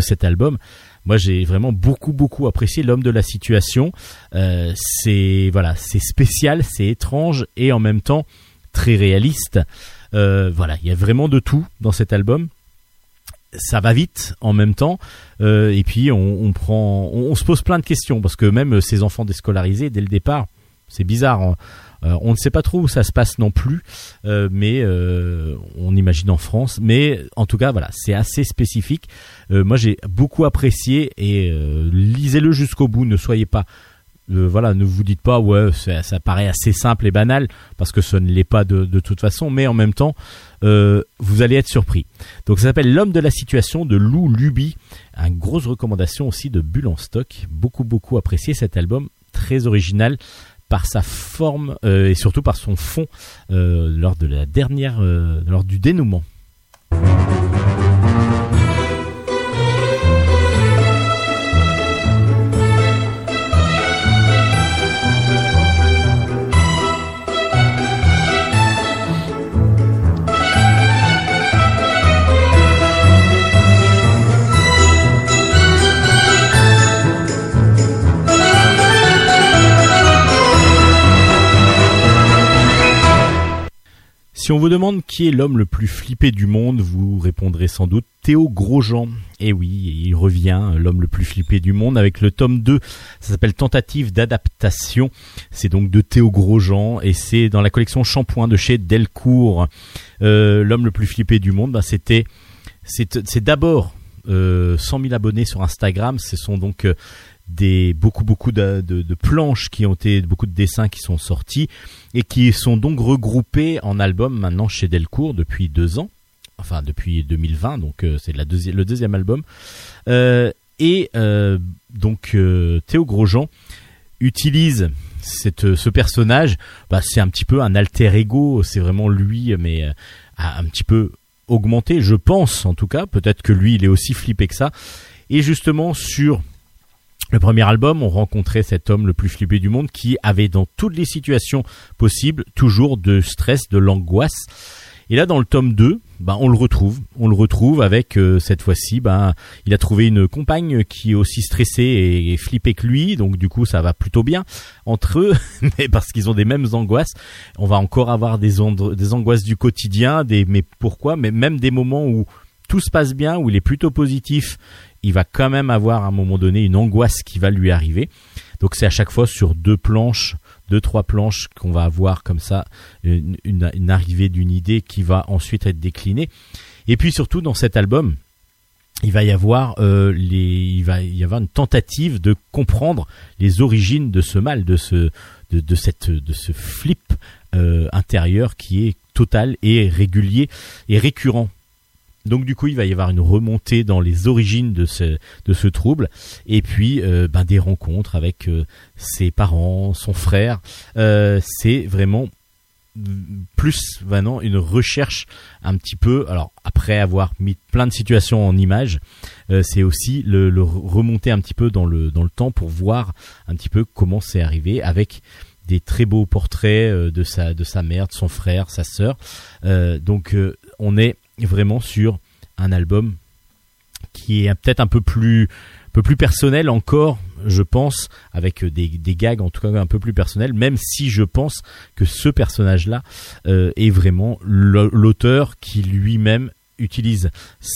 cet album. Moi, j'ai vraiment beaucoup beaucoup apprécié l'homme de la situation. C'est voilà, c'est spécial, c'est étrange et en même temps très réaliste. Euh, voilà, il y a vraiment de tout dans cet album. Ça va vite en même temps. Euh, et puis on, prend on, se pose plein de questions parce que même ces enfants déscolarisés dès le départ c'est bizarre hein. euh, on ne sait pas trop où ça se passe non plus. Euh, mais on imagine en France. Mais en tout cas voilà c'est assez spécifique. Moi j'ai beaucoup apprécié et lisez-le jusqu'au bout. Ne soyez pas voilà, ne vous dites pas ouais, ça, paraît assez simple et banal parce que ce ne l'est pas de, toute façon, mais en même temps, euh, vous allez être surpris. Donc ça s'appelle L'homme de la situation de Lou Luby, une grosse recommandation aussi de Bulle en stock, beaucoup beaucoup apprécié cet album, très original par sa forme euh, et surtout par son fond euh, lors de la dernière, lors du dénouement. Si on vous demande qui est l'homme le plus flippé du monde, vous répondrez sans doute Théo Grosjean. Et eh oui, il revient, l'homme le plus flippé du monde, avec le tome 2. Ça s'appelle Tentative d'adaptation. C'est donc de Théo Grosjean et c'est dans la collection Shampoing de chez Delcourt. Euh, l'homme le plus flippé du monde, ben, c'était, c'est d'abord euh, 100 000 abonnés sur Instagram. Ce sont donc euh, des beaucoup beaucoup de, de, planches qui ont été beaucoup de dessins qui sont sortis et qui sont donc regroupés en album maintenant chez Delcourt depuis deux ans. Enfin depuis 2020 donc euh, c'est la le deuxième album. Euh, et euh, donc Théo Grosjean utilise cette, ce personnage. Bah, c'est un petit peu un alter ego. C'est vraiment lui mais un petit peu augmenté je pense en tout cas. Peut-être que lui il est aussi flippé que ça. Et justement sur le premier album, on rencontrait cet homme le plus flippé du monde qui avait dans toutes les situations possibles toujours de stress, de l'angoisse. Et là, dans le tome 2, ben, on le retrouve. On le retrouve avec, euh, cette fois-ci, ben, il a trouvé une compagne qui est aussi stressée et, flippée que lui. Donc, du coup, ça va plutôt bien entre eux. mais parce qu'ils ont des mêmes angoisses. On va encore avoir des, des angoisses du quotidien. Des, mais pourquoi? Mais même des moments où tout se passe bien, où il est plutôt positif il va quand même avoir à un moment donné une angoisse qui va lui arriver. Donc c'est à chaque fois sur deux planches, deux trois planches qu'on va avoir comme ça une, arrivée d'une idée qui va ensuite être déclinée. Et puis surtout dans cet album, il va y avoir euh, les, il va y avoir une tentative de comprendre les origines de ce mal, de ce, de, cette, de ce flip euh, intérieur qui est total et régulier et récurrent donc du coup, il va y avoir une remontée dans les origines de ce de ce trouble, et puis euh, ben, des rencontres avec euh, ses parents, son frère. Euh, c'est vraiment plus vraiment une recherche un petit peu. Alors après avoir mis plein de situations en images, c'est aussi le, le, remonter un petit peu dans le dans le temps pour voir un petit peu comment c'est arrivé avec des très beaux portraits de sa de sa mère, de son frère, sa sœur. donc on est vraiment sur un album qui est peut-être un peu plus peu plus personnel encore, je pense, avec des, des, gags en tout cas un peu plus personnels, même si je pense que ce personnage-là euh, est vraiment l'auteur qui lui-même utilise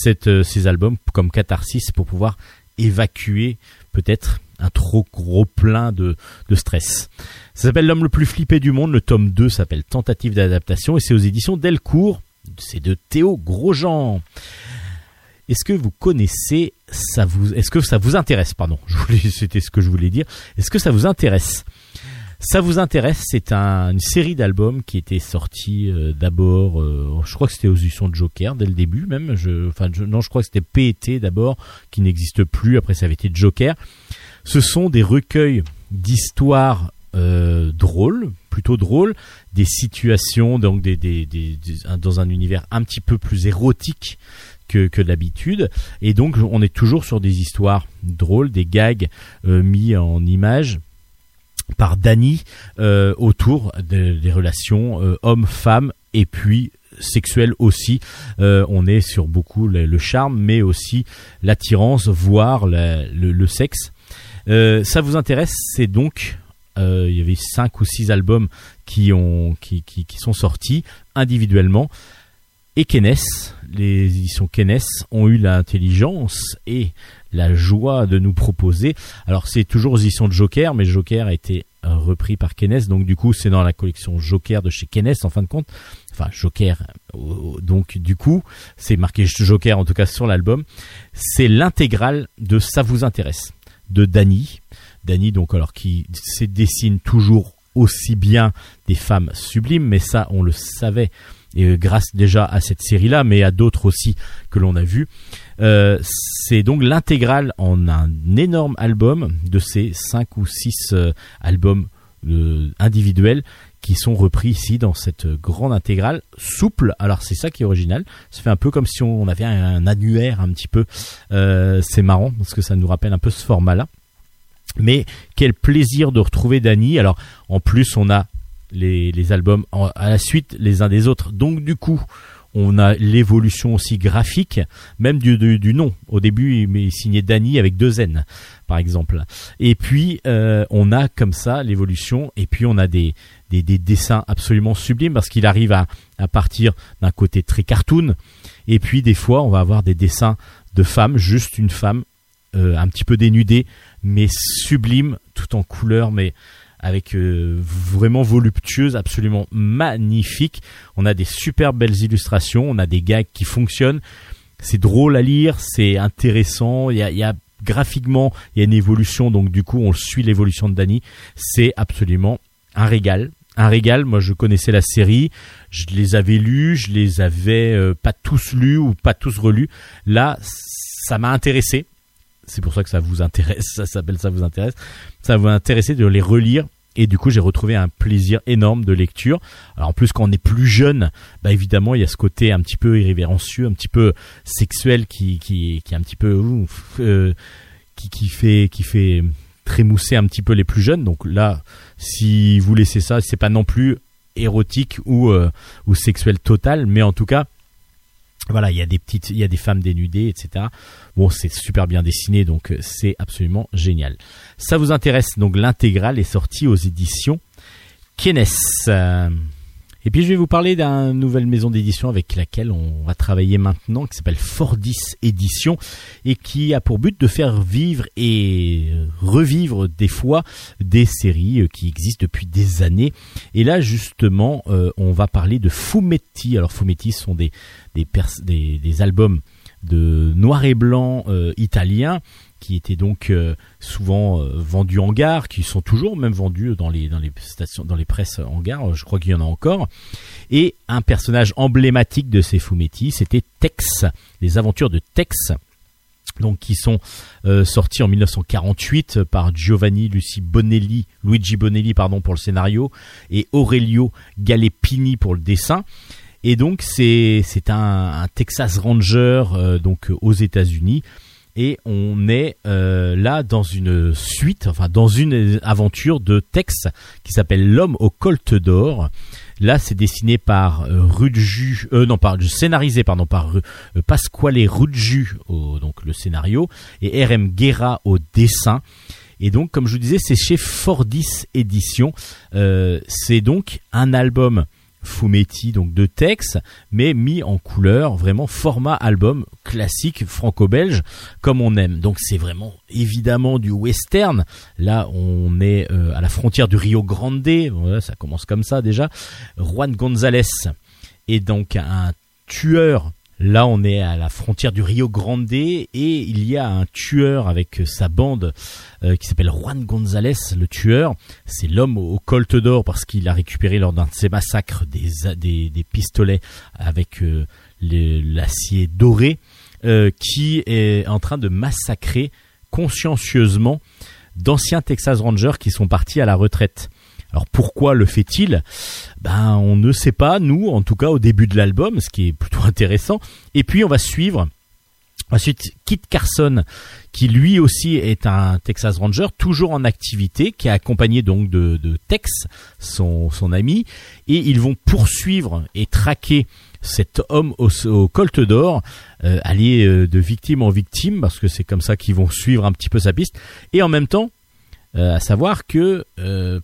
euh, ces albums comme catharsis pour pouvoir évacuer peut-être un trop gros plein de, de stress. Ça s'appelle L'homme le plus flippé du monde, le tome 2 s'appelle Tentative d'adaptation et c'est aux éditions Delcourt c'est de Théo Grosjean. Est-ce que vous connaissez ça vous est-ce que ça vous intéresse pardon, c'était ce que je voulais dire. Est-ce que ça vous intéresse? Ça vous intéresse, c'est une série d'albums qui était sortie euh, d'abord, euh, je crois que c'était aux éditions de Joker dès le début même. Je, enfin, non, je crois que c'était PET d'abord, qui n'existe plus. Après, ça avait été Joker. Ce sont des recueils d'histoires euh, drôle, plutôt drôle, des situations donc dans un univers un petit peu plus érotique que, que d'habitude. Et donc on est toujours sur des histoires drôles, des gags euh, mis en image par Danny euh, autour de- des relations hommes-femmes et puis sexuelles aussi. On est sur beaucoup le, charme, mais aussi l'attirance, voire le, sexe. Ça vous intéresse C'est donc euh, il y avait cinq ou six albums qui ont qui, qui, sont sortis individuellement. Et Kenes, les éditions Kenes ont eu l'intelligence et la joie de nous proposer. Alors c'est toujours aux éditions de Joker, mais Joker a été repris par Kenes, donc du coup c'est dans la collection Joker de chez Kenes en fin de compte. Enfin Joker, euh, donc du coup c'est marqué Joker en tout cas sur l'album. C'est l'intégrale de Ça vous intéresse de Danny. Danny donc alors qui se dessine toujours aussi bien des femmes sublimes, mais ça on le savait euh, grâce déjà à cette série-là, mais à d'autres aussi que l'on a vu. Euh, c'est donc l'intégrale en un énorme album de ces cinq ou six euh, albums individuels qui sont repris ici dans cette grande intégrale souple. Alors c'est ça qui est original. Ça fait un peu comme si on avait un, un annuaire un petit peu. C'est marrant parce que ça nous rappelle un peu ce format-là. Mais quel plaisir de retrouver Dany. Alors en plus on a les, albums à la suite les uns des autres. Donc du coup on a l'évolution aussi graphique, même du, nom. Au début, il, signait Dany avec deux N, par exemple. Et puis, euh, on a comme ça l'évolution, et puis on a des, des, des dessins absolument sublimes, parce qu'il arrive à, à partir d'un côté très cartoon, et puis des fois, on va avoir des dessins de femmes, juste une femme, euh, un petit peu dénudée, mais sublime, tout en couleur, mais avec euh, vraiment voluptueuse, absolument magnifique. On a des super belles illustrations, on a des gags qui fonctionnent. C'est drôle à lire, c'est intéressant. Il y a, y a graphiquement, il y a une évolution, donc du coup, on suit l'évolution de Danny. C'est absolument un régal. Un régal. Moi, je connaissais la série, je les avais lus, je les avais euh, pas tous lus ou pas tous relus. Là, ça m'a intéressé. C'est pour ça que ça vous intéresse. Ça s'appelle ça vous intéresse. Ça vous intéressé de les relire. Et du coup, j'ai retrouvé un plaisir énorme de lecture. Alors en plus, quand on est plus jeune, bah évidemment, il y a ce côté un petit peu irrévérencieux, un petit peu sexuel qui qui, qui est un petit peu euh, qui qui fait qui fait trémousser un petit peu les plus jeunes. Donc là, si vous laissez ça, c'est pas non plus érotique ou euh, ou sexuel total, mais en tout cas, voilà, il y a des petites, il y a des femmes dénudées, etc. Bon, c'est super bien dessiné, donc euh, c'est absolument génial. Ça vous intéresse Donc l'intégrale est sortie aux éditions Kenes. Et puis je vais vous parler d'une nouvelle maison d'édition avec laquelle on va travailler maintenant, qui s'appelle Fordis Édition, et qui a pour but de faire vivre et euh, revivre des fois des séries euh, qui existent depuis des années. Et là justement, euh, on va parler de Fumetti. Alors Fumetti sont des des, albums de noir et blanc euh, italiens qui étaient donc euh, souvent euh, vendus en gare, qui sont toujours même vendus dans les dans les stations, dans les presses en gare. Je crois qu'il y en a encore. Et un personnage emblématique de ces fumetti, c'était Tex, les aventures de Tex. Donc qui sont euh, sortis en 1948 par Giovanni Luci Bonelli, Luigi Bonelli pardon pour le scénario et Aurelio Gallepini pour le dessin. Et donc c'est un, un Texas Ranger euh, donc euh, aux États-Unis et on est euh, là dans une suite, enfin dans une aventure de Tex qui s'appelle L'homme au colt d'or. Là, c'est dessiné par euh, Rudju, euh, non, par scénarisé pardon par euh, Pasquale Rudju donc le scénario et RM Guerra au dessin. Et donc, comme je vous disais, c'est chez Fordis Édition. C'est donc un album Fumetti, donc de Tex, mais mis en couleur, vraiment format album classique franco-belge, comme on aime. Donc c'est vraiment évidemment du western. Là, on est euh, à la frontière du Rio Grande. Voilà, ça commence comme ça déjà. Juan González est donc un tueur. Là, on est à la frontière du Rio Grande et il y a un tueur avec sa bande euh, qui s'appelle Juan González, le tueur. C'est l'homme au, colt d'or parce qu'il a récupéré lors d'un de ses massacres des, des, pistolets avec euh, l'acier doré euh, qui est en train de massacrer consciencieusement d'anciens Texas Rangers qui sont partis à la retraite. Alors pourquoi le fait-il? Ben on ne sait pas, nous, en tout cas au début de l'album, ce qui est plutôt intéressant. Et puis on va suivre Ensuite, Kit Carson, qui lui aussi est un Texas Ranger, toujours en activité, qui est accompagné donc de, Tex, son, son ami, et ils vont poursuivre et traquer cet homme au, colte d'or, euh, aller euh, de victime en victime, parce que c'est comme ça qu'ils vont suivre un petit peu sa piste, et en même temps, à savoir que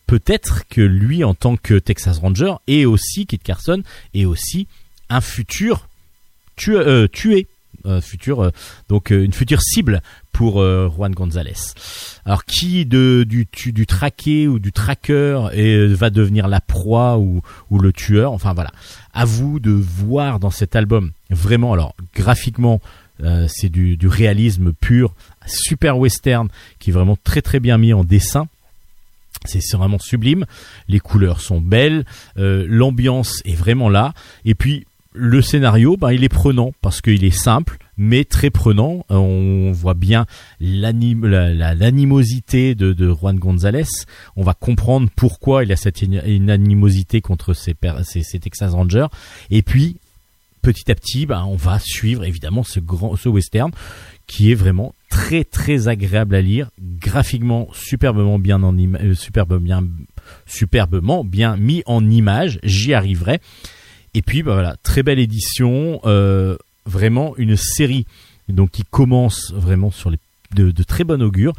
peut-être que lui, en tant que Texas Ranger, et aussi Kit Carson, est aussi un futur tué euh, futur, euh, donc euh, une future cible pour Juan Gonzalez. Alors qui de, du, du traqué ou du tracker et, va devenir la proie ou, ou le tueur? Enfin voilà, à vous de voir dans cet album vraiment. Alors graphiquement, c'est du, du réalisme pur, super western qui est vraiment très très bien mis en dessin. C'est vraiment sublime. Les couleurs sont belles, l'ambiance est vraiment là. Et puis le scénario, ben, il est prenant parce qu'il est simple, mais très prenant. On voit bien l'animosité de, Juan González. On va comprendre pourquoi il a cette animosité contre ses, Texas Rangers. Et puis, petit à petit, ben, on va suivre évidemment ce grand, ce western qui est vraiment très très agréable à lire, graphiquement superbement bien en euh, bien, superbement bien mis en image. J'y arriverai. Et puis bah voilà, très belle édition, euh, vraiment une série donc qui commence vraiment sur les de, très bon augure.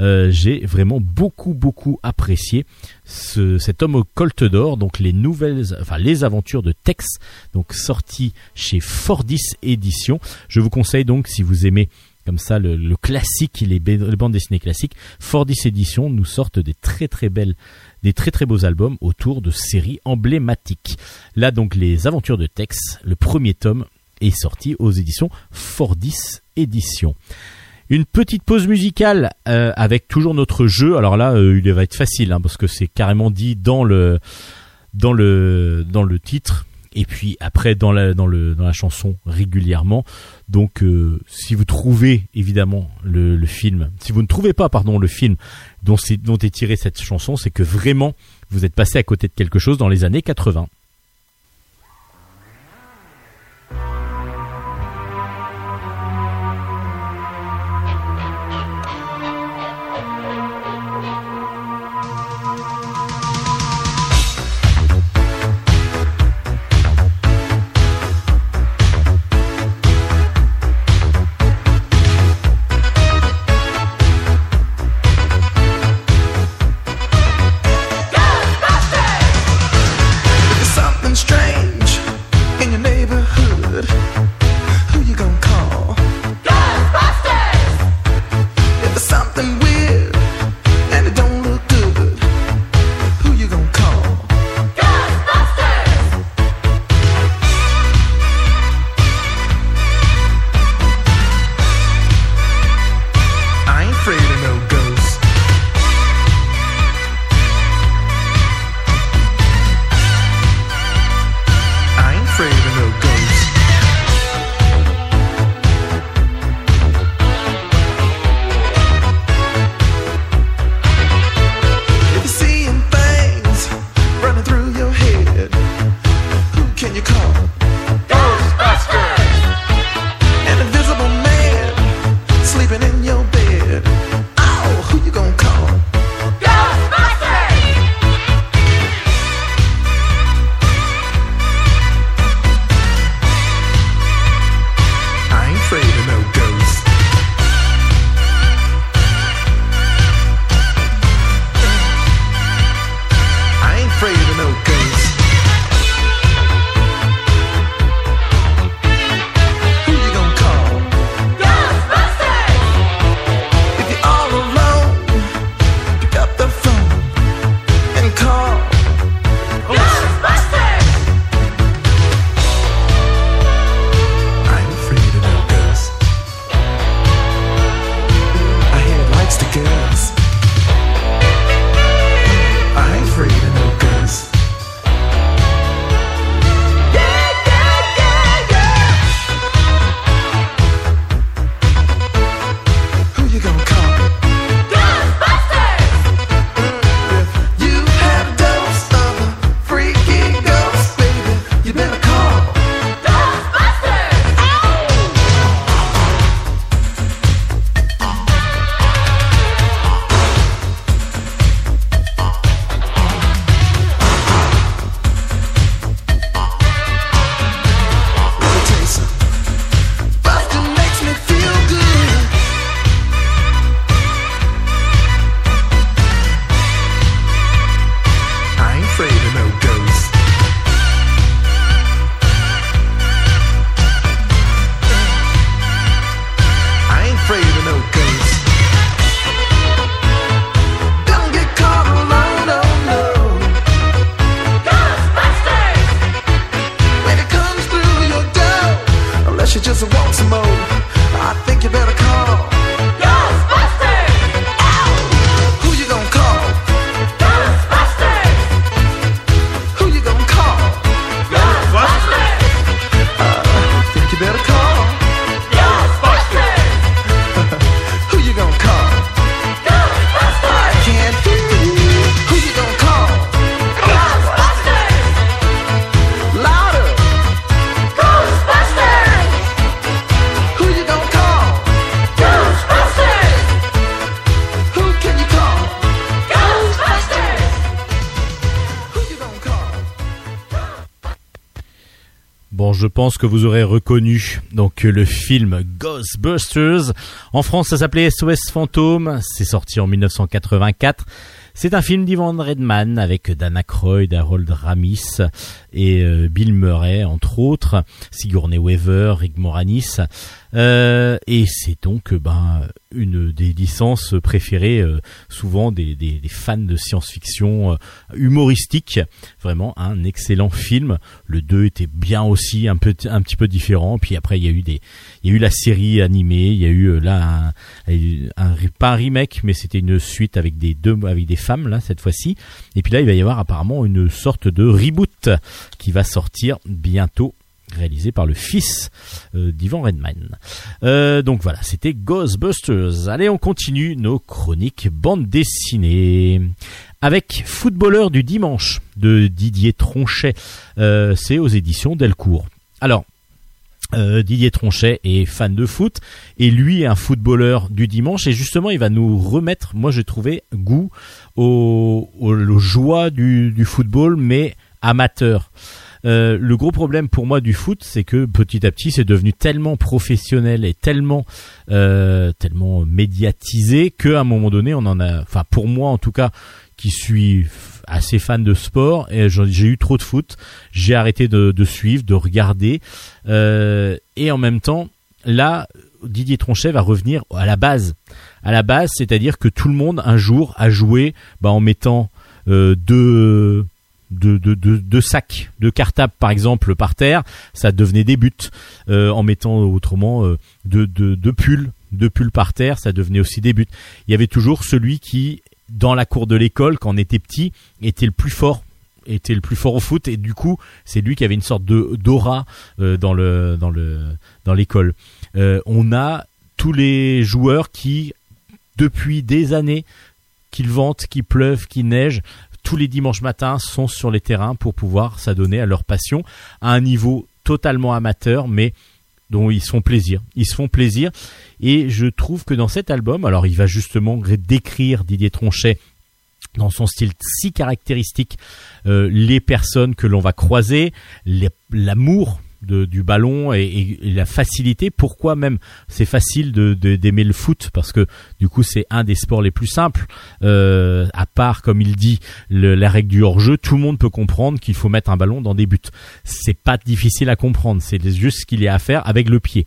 Euh, j'ai vraiment beaucoup beaucoup apprécié cet homme au colt d'or, donc les nouvelles, enfin les aventures de Tex, donc sorti chez Fordis Édition. Je vous conseille donc si vous aimez comme ça le, classique, les, les, bandes dessinées classiques, Fordis Édition nous sortent des très très belles des très très beaux albums autour de séries emblématiques. Là donc les aventures de Tex, le premier tome est sorti aux éditions Fordis Éditions. Une petite pause musicale euh, avec toujours notre jeu. Alors là, euh, il va être facile hein, parce que c'est carrément dit dans le dans le dans le titre et puis après dans la dans le dans la chanson régulièrement. Donc euh, si vous trouvez évidemment le, le, film, si vous ne trouvez pas pardon le film dont, est, dont est tirée cette chanson, c'est que vraiment vous êtes passé à côté de quelque chose dans les années 80. Pense que vous aurez reconnu donc le film Ghostbusters. En France, ça s'appelait SOS Fantôme. C'est sorti en 1984. C'est un film d'Ivan Redman avec Dana Aykroyd, Harold Ramis et euh, Bill Murray entre autres, Sigourney Weaver, Rick Moranis. Euh, et c'est donc euh, ben une des licences préférées euh, souvent des, des, des, fans de science-fiction euh, humoristique. Vraiment un excellent film. Le 2 était bien aussi, un peu un petit peu différent. Puis après il y a eu des il y a eu la série animée, il y a eu là un, un, pas un remake mais c'était une suite avec des deux avec des femmes là cette fois-ci. Et puis là il va y avoir apparemment une sorte de reboot qui va sortir bientôt réalisé par le fils euh, d'Ivan Redman. Euh, donc voilà, c'était Ghostbusters. Allez, on continue nos chroniques bande dessinée. Avec Footballeur du dimanche de Didier Tronchet, euh, c'est aux éditions Delcourt. Alors, Didier Tronchet est fan de foot et lui est un footballeur du dimanche et justement il va nous remettre, moi j'ai trouvé goût au, au, joie du, du football mais amateur. Euh, le gros problème pour moi du foot, c'est que petit à petit, c'est devenu tellement professionnel et tellement euh, tellement médiatisé qu'à un moment donné, on en a. Enfin, pour moi en tout cas, qui suis assez fan de sport, j'ai eu trop de foot, j'ai arrêté de, de, suivre, de regarder, euh, et en même temps, là, Didier Tronchet va revenir à la base. À la base, c'est-à-dire que tout le monde un jour a joué bah, en mettant euh, deux de, sacs de cartables par exemple par terre, ça devenait des buts. Euh, en mettant autrement euh, de, pulls, par terre, ça devenait aussi des buts. Il y avait toujours celui qui, dans la cour de l'école, quand on était petit, était le plus fort était le plus fort au foot et du coup c'est lui qui avait une sorte de d'aura euh, dans le dans le dans l'école. Euh, on a tous les joueurs qui depuis des années qu'il vente, qu'il pleuve, qu'il neige, tous les dimanches matins sont sur les terrains pour pouvoir s'adonner à leur passion à un niveau totalement amateur, mais dont ils se font plaisir. Ils se font plaisir. Et je trouve que dans cet album, alors il va justement décrire Didier Tronchet dans son style si caractéristique euh, les personnes que l'on va croiser, l'amour du ballon et, la facilité. Pourquoi même c'est facile de d'aimer le foot? Parce que du coup c'est un des sports les plus simples. Euh, à part comme il dit la règle du hors-jeu, tout le monde peut comprendre qu'il faut mettre un ballon dans des buts. C'est pas difficile à comprendre. C'est juste ce qu'il y a à faire avec le pied.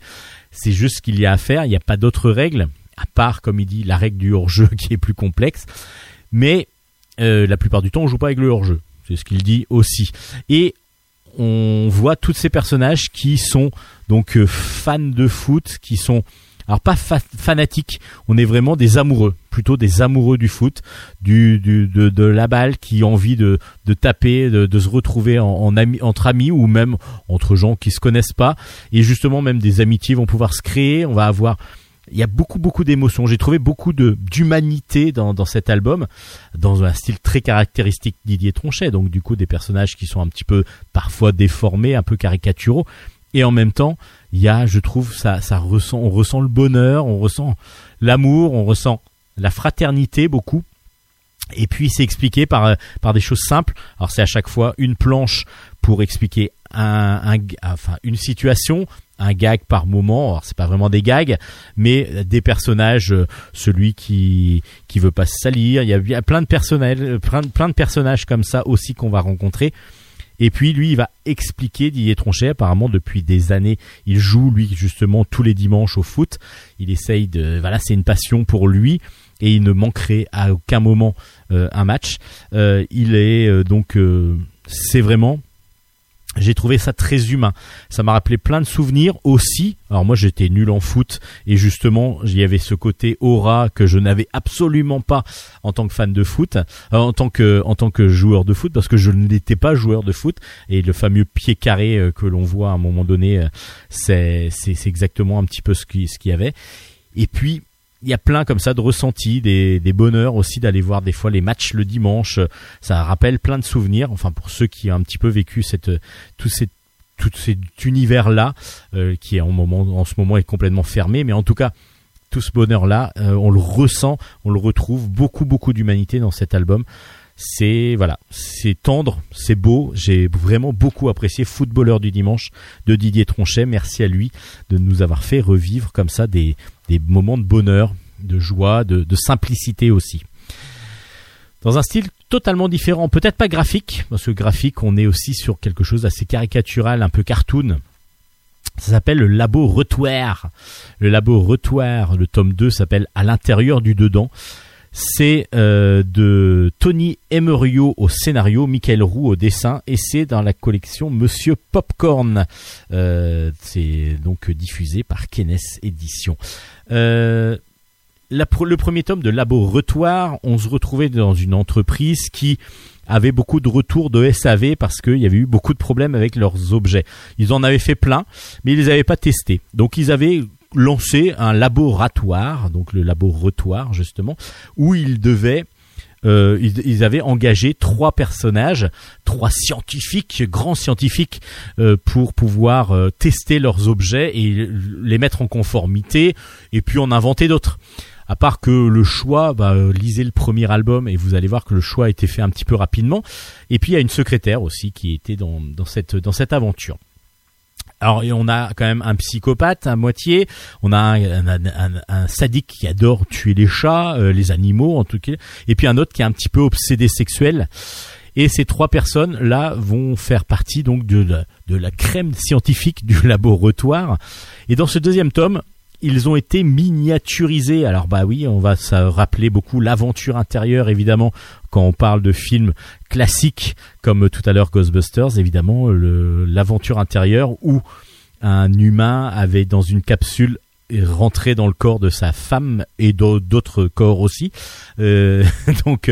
C'est juste ce qu'il y a à faire. Il n'y a pas d'autres règles à part comme il dit la règle du hors-jeu qui est plus complexe. Mais euh, la plupart du temps on joue pas avec le hors-jeu. C'est ce qu'il dit aussi. Et on voit tous ces personnages qui sont donc euh, fans de foot, qui sont alors pas fanatiques, on est vraiment des amoureux, plutôt des amoureux du foot, du, du de, de, la balle, qui ont envie de, de taper, de, de se retrouver en, en ami, entre amis ou même entre gens qui se connaissent pas, et justement même des amitiés vont pouvoir se créer. On va avoir il y a beaucoup beaucoup d'émotions. J'ai trouvé beaucoup de d'humanité dans, dans cet album, dans un style très caractéristique Didier Tronchet. Donc du coup des personnages qui sont un petit peu parfois déformés, un peu caricaturaux, et en même temps il y a, je trouve, ça ça ressent, on ressent le bonheur, on ressent l'amour, on ressent la fraternité beaucoup. Et puis c'est expliqué par par des choses simples. Alors c'est à chaque fois une planche pour expliquer un enfin une situation, un gag par moment. Alors c'est pas vraiment des gags, mais des personnages. Euh, celui qui qui veut pas se salir. Il y a, plein de personnages, plein, plein de personnages comme ça aussi qu'on va rencontrer. Et puis lui, il va expliquer Didier Tronchet. Apparemment, depuis des années, il joue lui justement tous les dimanches au foot. Il essaye de, voilà, c'est une passion pour lui et il ne manquerait à aucun moment euh, un match. Euh, il est euh, donc, euh, c'est vraiment j'ai trouvé ça très humain. Ça m'a rappelé plein de souvenirs aussi. Alors moi j'étais nul en foot et justement il y avait ce côté aura que je n'avais absolument pas en tant que fan de foot, euh, en tant que en tant que joueur de foot parce que je n'étais pas joueur de foot et le fameux pied carré euh, que l'on voit à un moment donné, euh, c'est c'est exactement un petit peu ce qui ce qu'il y avait. Et puis il y a plein comme ça de ressentis, des, des bonheurs aussi d'aller voir des fois les matchs le dimanche. Ça rappelle plein de souvenirs. Enfin pour ceux qui ont un petit peu vécu cette tout cet tout cet univers là euh, qui est en moment en ce moment est complètement fermé, mais en tout cas tout ce bonheur là, euh, on le ressent, on le retrouve beaucoup beaucoup d'humanité dans cet album. C'est voilà, c'est tendre, c'est beau. J'ai vraiment beaucoup apprécié Footballeur du dimanche de Didier Tronchet. Merci à lui de nous avoir fait revivre comme ça des, des moments de bonheur, de joie, de, simplicité aussi. Dans un style totalement différent, peut-être pas graphique, parce que graphique, on est aussi sur quelque chose d'assez caricatural, un peu cartoon. Ça s'appelle le Labo Retour. Le Labo Retour, le tome 2 s'appelle À l'intérieur du dedans. C'est euh, de Tony Emerio au scénario, Michael Roux au dessin, et c'est dans la collection Monsieur Popcorn. Euh, c'est donc diffusé par Kenes Édition. Euh, le premier tome de Labo Retour, on se retrouvait dans une entreprise qui avait beaucoup de retours de SAV parce qu'il y avait eu beaucoup de problèmes avec leurs objets. Ils en avaient fait plein, mais ils les avaient pas testés. Donc ils avaient lancé un laboratoire, donc le laboratoire justement, où ils devaient euh, ils, avaient engagé trois personnages, trois scientifiques, grands scientifiques, euh, pour pouvoir euh, tester leurs objets et les mettre en conformité, et puis en inventer d'autres à part que le choix, bah, lisez le premier album et vous allez voir que le choix a été fait un petit peu rapidement. Et puis il y a une secrétaire aussi qui était dans, dans cette dans cette aventure. Alors on a quand même un psychopathe à moitié, on a un, sadique qui adore tuer les chats, euh, les animaux en tout cas, et puis un autre qui est un petit peu obsédé sexuel. Et ces trois personnes là vont faire partie donc de la, de la crème scientifique du laboratoire. Et dans ce deuxième tome, ils ont été miniaturisés. Alors bah oui, on va se rappeler beaucoup l'aventure intérieure évidemment quand on parle de films classiques comme tout à l'heure Ghostbusters évidemment l'aventure intérieure où un humain avait dans une capsule rentré dans le corps de sa femme et d'autres corps aussi. Euh, donc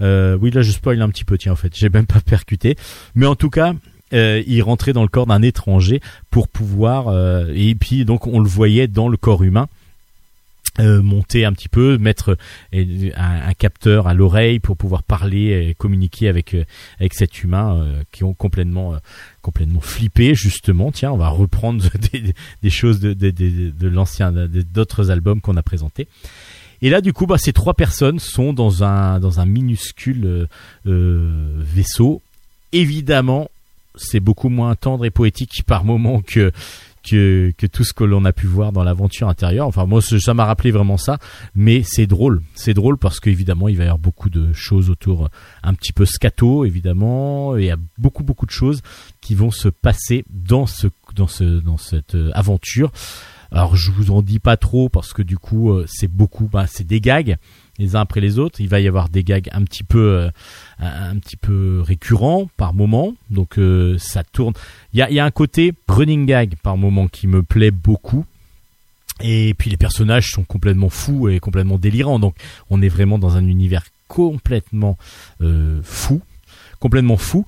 euh, oui là je spoil un petit peu tiens en fait j'ai même pas percuté mais en tout cas euh, il rentrait dans le corps d'un étranger pour pouvoir euh, et puis donc on le voyait dans le corps humain euh, monter un petit peu, mettre un, capteur à l'oreille pour pouvoir parler et communiquer avec avec cet humain qui ont complètement complètement flippé justement. Tiens, on va reprendre des, choses de, de, de l'ancien d'autres albums qu'on a présentés. Et là, du coup, bah, ces trois personnes sont dans un dans un minuscule vaisseau. Évidemment, c'est beaucoup moins tendre et poétique par moment que que, tout ce que l'on a pu voir dans l'aventure intérieure. Enfin, moi, ça m'a rappelé vraiment ça, mais c'est drôle. C'est drôle parce qu'évidemment, il va y avoir beaucoup de choses autour, un petit peu scato, évidemment. Il y a beaucoup, beaucoup de choses qui vont se passer dans ce, dans ce, dans cette euh, aventure. Alors, je vous en dis pas trop parce que du coup, euh, c'est beaucoup, bah, c'est des gags les uns après les autres. Il va y avoir des gags un petit peu, euh, un petit peu récurrents par moment. Donc euh, ça tourne. Il y a, y a un côté running gag par moment qui me plaît beaucoup. Et puis les personnages sont complètement fous et complètement délirants. Donc on est vraiment dans un univers complètement euh, fou, complètement fou.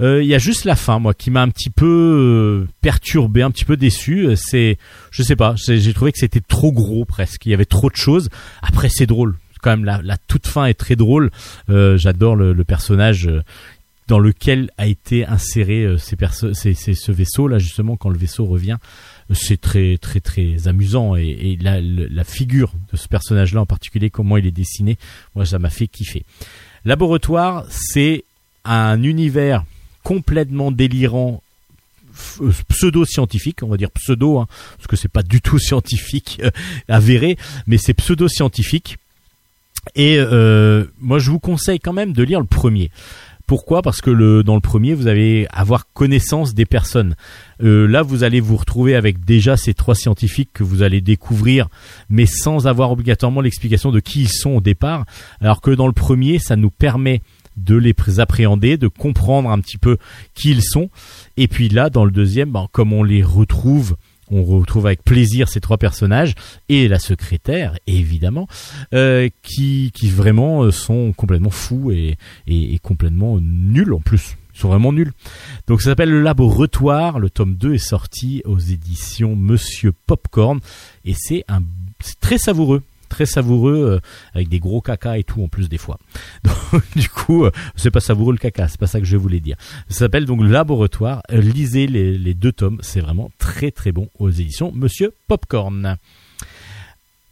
Il y a juste la fin, moi, qui m'a un petit peu perturbé, un petit peu déçu. C'est, je sais pas, j'ai trouvé que c'était trop gros presque. Il y avait trop de choses. Après, c'est drôle quand même la, toute fin est très drôle. Euh, j'adore le, personnage euh, dans lequel a été inséré euh, ce vaisseau là justement quand le vaisseau revient. C'est très très très amusant. Et, la, figure de ce personnage là en particulier comment il est dessiné moi ça m'a fait kiffer. Laboratoire c'est un univers complètement délirant pseudo scientifique on va dire pseudo hein, parce que c'est pas du tout scientifique avéré mais c'est pseudo scientifique et euh, moi, je vous conseille quand même de lire le premier. Pourquoi? Parce que dans le premier, vous allez avoir connaissance des personnes. Euh, là, vous allez vous retrouver avec déjà ces trois scientifiques que vous allez découvrir, mais sans avoir obligatoirement l'explication de qui ils sont au départ. Alors que dans le premier, ça nous permet de les appréhender, de comprendre un petit peu qui ils sont. Et puis là, dans le deuxième, ben, comme on les retrouve on retrouve avec plaisir ces trois personnages et la secrétaire évidemment euh, qui, qui vraiment euh, sont complètement fous et, et, complètement nuls en plus. Ils sont vraiment nuls. Donc ça s'appelle le laboratoire. Le tome 2 est sorti aux éditions Monsieur Popcorn. Et c'est un c'est très savoureux très savoureux euh, avec des gros caca et tout en plus des fois. Du coup, euh, c'est pas savoureux le caca, c'est pas ça que je voulais dire. Ça s'appelle donc Laboratoire. Lisez les, les deux tomes, c'est vraiment très très bon aux éditions Monsieur Popcorn.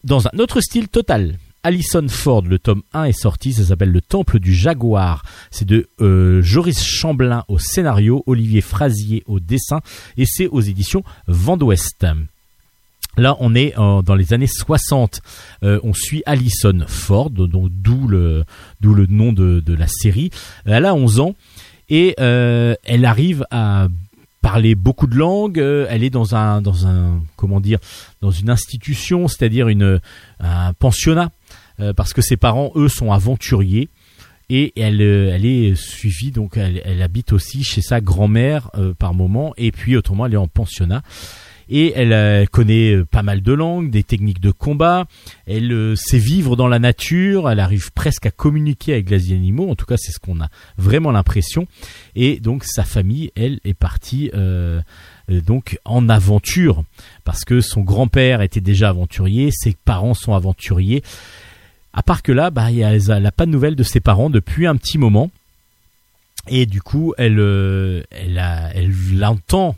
Dans un autre style total, Alison Ford, le tome 1 est sorti, ça s'appelle Le Temple du Jaguar. C'est de euh, Joris Chamblin au scénario, Olivier Frazier au dessin, et c'est aux éditions Vent d'Ouest. Là, on est dans les années 60. Euh, on suit Alison Ford, donc d'où le d'où le nom de, la série. Elle a 11 ans et euh, elle arrive à parler beaucoup de langues. elle est dans un dans un comment dire dans une institution, c'est-à-dire une un pensionnat, euh, parce que ses parents eux sont aventuriers et elle, elle est suivie donc elle, elle habite aussi chez sa grand-mère par moment et puis autrement elle est en pensionnat et elle, connaît euh, pas mal de langues, des techniques de combat, elle euh, sait vivre dans la nature, elle arrive presque à communiquer avec les animaux, en tout cas c'est ce qu'on a vraiment l'impression, et donc sa famille, elle, est partie euh, donc en aventure, parce que son grand-père était déjà aventurier, ses parents sont aventuriers, à part que là, bah, elle n'a pas de nouvelles de ses parents depuis un petit moment. Et du coup, elle, elle, elle l'entend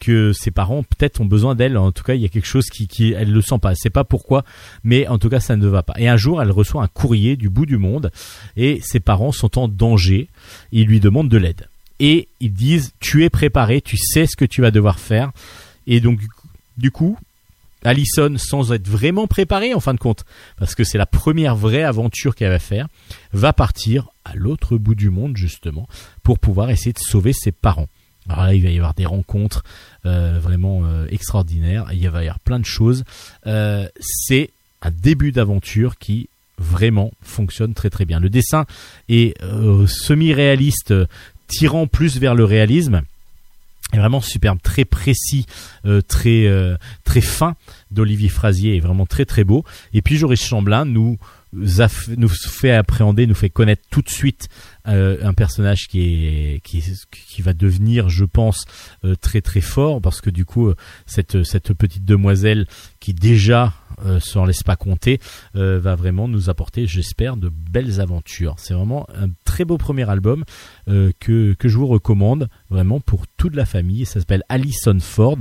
que ses parents peut-être ont besoin d'elle. En tout cas, il y a quelque chose qui, qui elle le sent pas. C'est pas pourquoi, mais en tout cas, ça ne va pas. Et un jour, elle reçoit un courrier du bout du monde et ses parents sont en danger. Ils lui demandent de l'aide et ils disent tu es préparé, tu sais ce que tu vas devoir faire. Et donc, du coup, Allison, sans être vraiment préparée en fin de compte, parce que c'est la première vraie aventure qu'elle va faire, va partir à l'autre bout du monde justement pour pouvoir essayer de sauver ses parents. Alors là, il va y avoir des rencontres euh, vraiment euh, extraordinaires. Il va y avoir plein de choses. Euh, c'est un début d'aventure qui vraiment fonctionne très très bien. Le dessin est semi-réaliste, tirant plus vers le réalisme est vraiment superbe, très précis, très très fin d'Olivier Frazier est vraiment très très beau. Et puis Joris Chamblin nous nous fait appréhender, nous fait connaître tout de suite euh, un personnage qui est, qui qui va devenir, je pense, euh, très très fort parce que du coup euh, cette cette petite demoiselle qui déjà s'en laisse pas compter va vraiment nous apporter, j'espère, de belles aventures. C'est vraiment un très beau premier album que que je vous recommande vraiment pour toute la famille. Ça s'appelle Alison Ford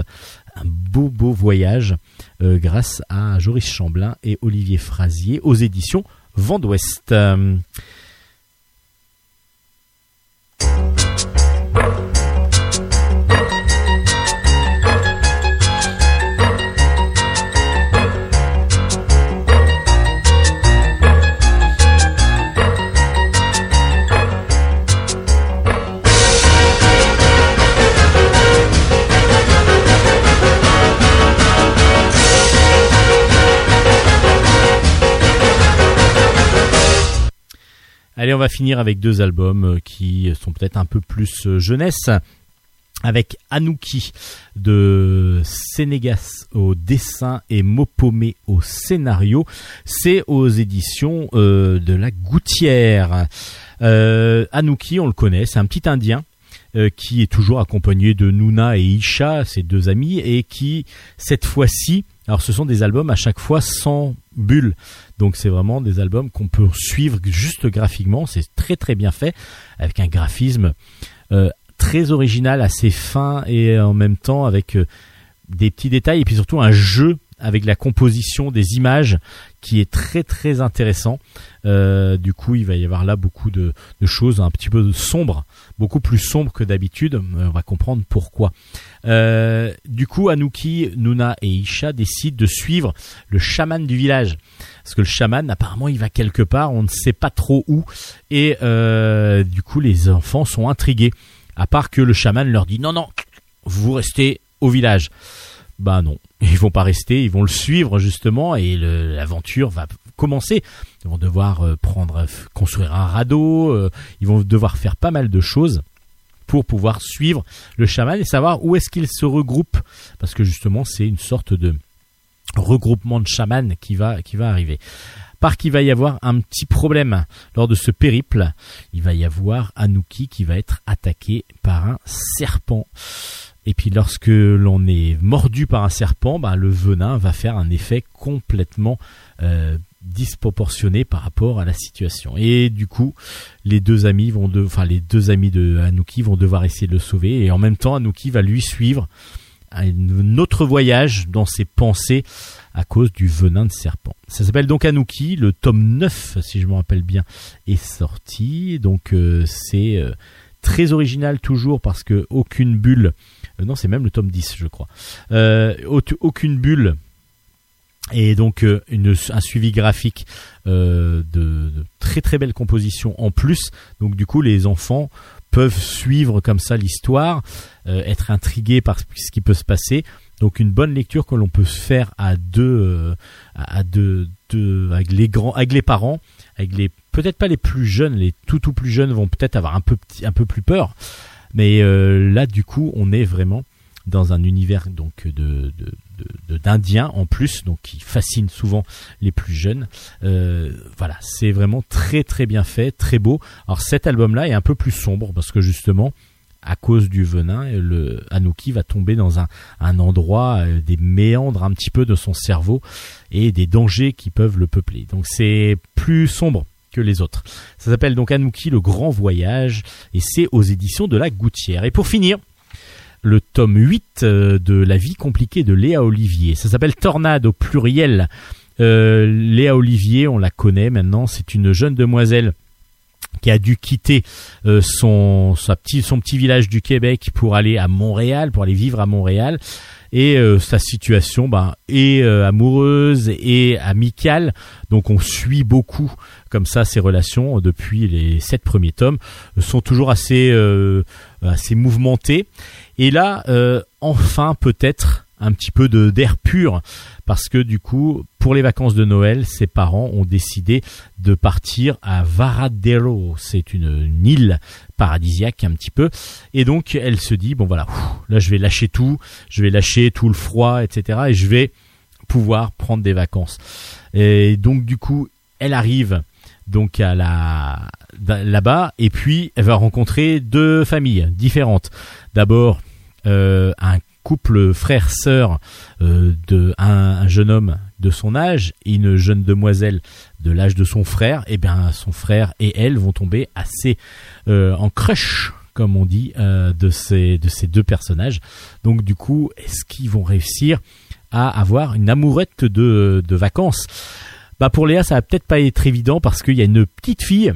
un beau beau voyage grâce à Joris Chamblin et Olivier Frazier aux éditions Vent d'Ouest. Allez, on va finir avec deux albums euh, qui sont peut-être un peu plus euh, jeunesse avec Anouki de Sénégas au dessin et Mopomé au scénario. C'est aux éditions euh, de la Gouttière. Anouki, on le connaît, c'est un petit Indien qui est toujours accompagné de Nuna et Isha, ses deux amis, et qui, cette fois-ci, alors ce sont des albums à chaque fois sans bulle. Donc c'est vraiment des albums qu'on peut suivre juste graphiquement. C'est très très bien fait avec un graphisme euh, très original, assez fin et en même temps avec euh, des petits détails et puis surtout un jeu avec la composition des images qui est très très intéressant. Euh, du coup, il va y avoir là beaucoup de, choses un petit peu sombres, beaucoup plus sombres que d'habitude. On va comprendre pourquoi. du coup, Anouki, Nuna et Isha décident de suivre le chaman du village parce que le chaman apparemment il va quelque part, on ne sait pas trop où, et euh, du coup les enfants sont intrigués. À part que le chaman leur dit non non, vous restez au village. Bah non, ils vont pas rester, ils vont le suivre justement et l'aventure va commencer. Ils vont devoir euh, construire un radeau, euh, ils vont devoir faire pas mal de choses pour pouvoir suivre le chaman et savoir où est-ce qu'il se regroupe parce que justement c'est une sorte de regroupement de chamans qui va, qui va arriver. Par qu'il va y avoir un petit problème lors de ce périple, il va y avoir Anouki qui va être attaqué par un serpent. Et puis lorsque l'on est mordu par un serpent, bah, le venin va faire un effet complètement euh, disproportionné par rapport à la situation. Et du coup, les deux amis vont de, enfin les deux amis de vont devoir essayer de le sauver. Et en même temps, Anouki va lui suivre un autre voyage dans ses pensées à cause du venin de serpent. Ça s'appelle donc Anouki, le tome 9 si je me rappelle bien est sorti. Donc euh, c'est euh, très original toujours parce que aucune bulle non, c'est même le tome 10 je crois. aucune bulle et donc une, un suivi graphique de, très très belle composition en plus. Donc du coup les enfants peuvent suivre comme ça l'histoire, être intrigués par ce qui peut se passer. Donc une bonne lecture que l'on peut faire à deux, euh, à avec les parents, avec les peut-être pas les plus jeunes, les tout tout plus jeunes vont peut-être avoir un peu plus peur, mais euh, là du coup on est vraiment dans un univers donc de, d'indiens en plus, donc qui fascine souvent les plus jeunes. Euh, voilà, c'est vraiment très très bien fait, très beau. Alors cet album-là est un peu plus sombre parce que justement, à cause du venin, le va tomber dans un, endroit, euh, des méandres un petit peu de son cerveau et des dangers qui peuvent le peupler. Donc c'est plus sombre que les autres. Ça s'appelle donc Anouki le grand voyage et c'est aux éditions de la Gouttière. Et pour finir, le tome 8 euh, de La vie compliquée de Léa Olivier. Ça s'appelle Tornade au pluriel. Euh, Léa Olivier, on la connaît maintenant, c'est une jeune demoiselle qui a dû quitter euh, son, petit, village du Québec pour aller à Montréal, pour aller vivre à Montréal. Et sa situation ben, est amoureuse et amicale. Donc on suit beaucoup comme ça ses relations depuis les sept premiers tomes. sont toujours assez, assez mouvementées. Et là, enfin peut-être un petit peu de d'air pur parce que du coup pour les vacances de Noël ses parents ont décidé de partir à Varadero c'est une, île paradisiaque un petit peu et donc elle se dit bon voilà là je vais lâcher tout je vais lâcher tout le froid etc et je vais pouvoir prendre des vacances et donc du coup elle arrive donc à la là-bas et puis elle va rencontrer deux familles différentes d'abord euh, un couple frère-sœur euh, de un, jeune homme de son âge et une jeune demoiselle de l'âge de son frère, et eh bien son frère et elle vont tomber assez euh, en crush comme on dit de ces de ces deux personnages. Donc du coup, est-ce qu'ils vont réussir à avoir une amourette de vacances? Bah pour Léa, ça va peut-être pas être évident parce qu'il y a une petite fille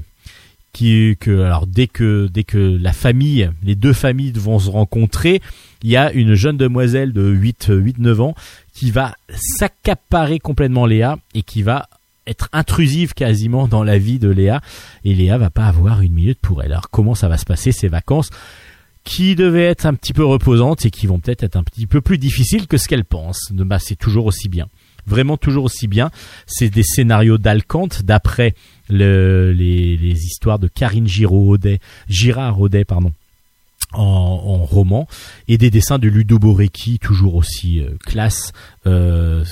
qui que alors dès que dès que la famille, les deux familles vont se rencontrer, il y a une jeune demoiselle de 8 8 9 ans qui va s'accaparer complètement Léa et qui va être intrusive quasiment dans la vie de Léa et Léa va pas avoir une minute pour elle. Alors comment ça va se passer ces vacances qui devaient être un petit peu reposantes et qui vont peut-être être un petit peu plus difficiles que ce qu'elle pense. Bah, c'est toujours aussi bien vraiment toujours aussi bien. C'est des scénarios d'Alcante d'après les, les, histoires de Karine Giraud Girard Audet, pardon, en, roman et des dessins de Ludo Borecki toujours aussi euh, classe euh,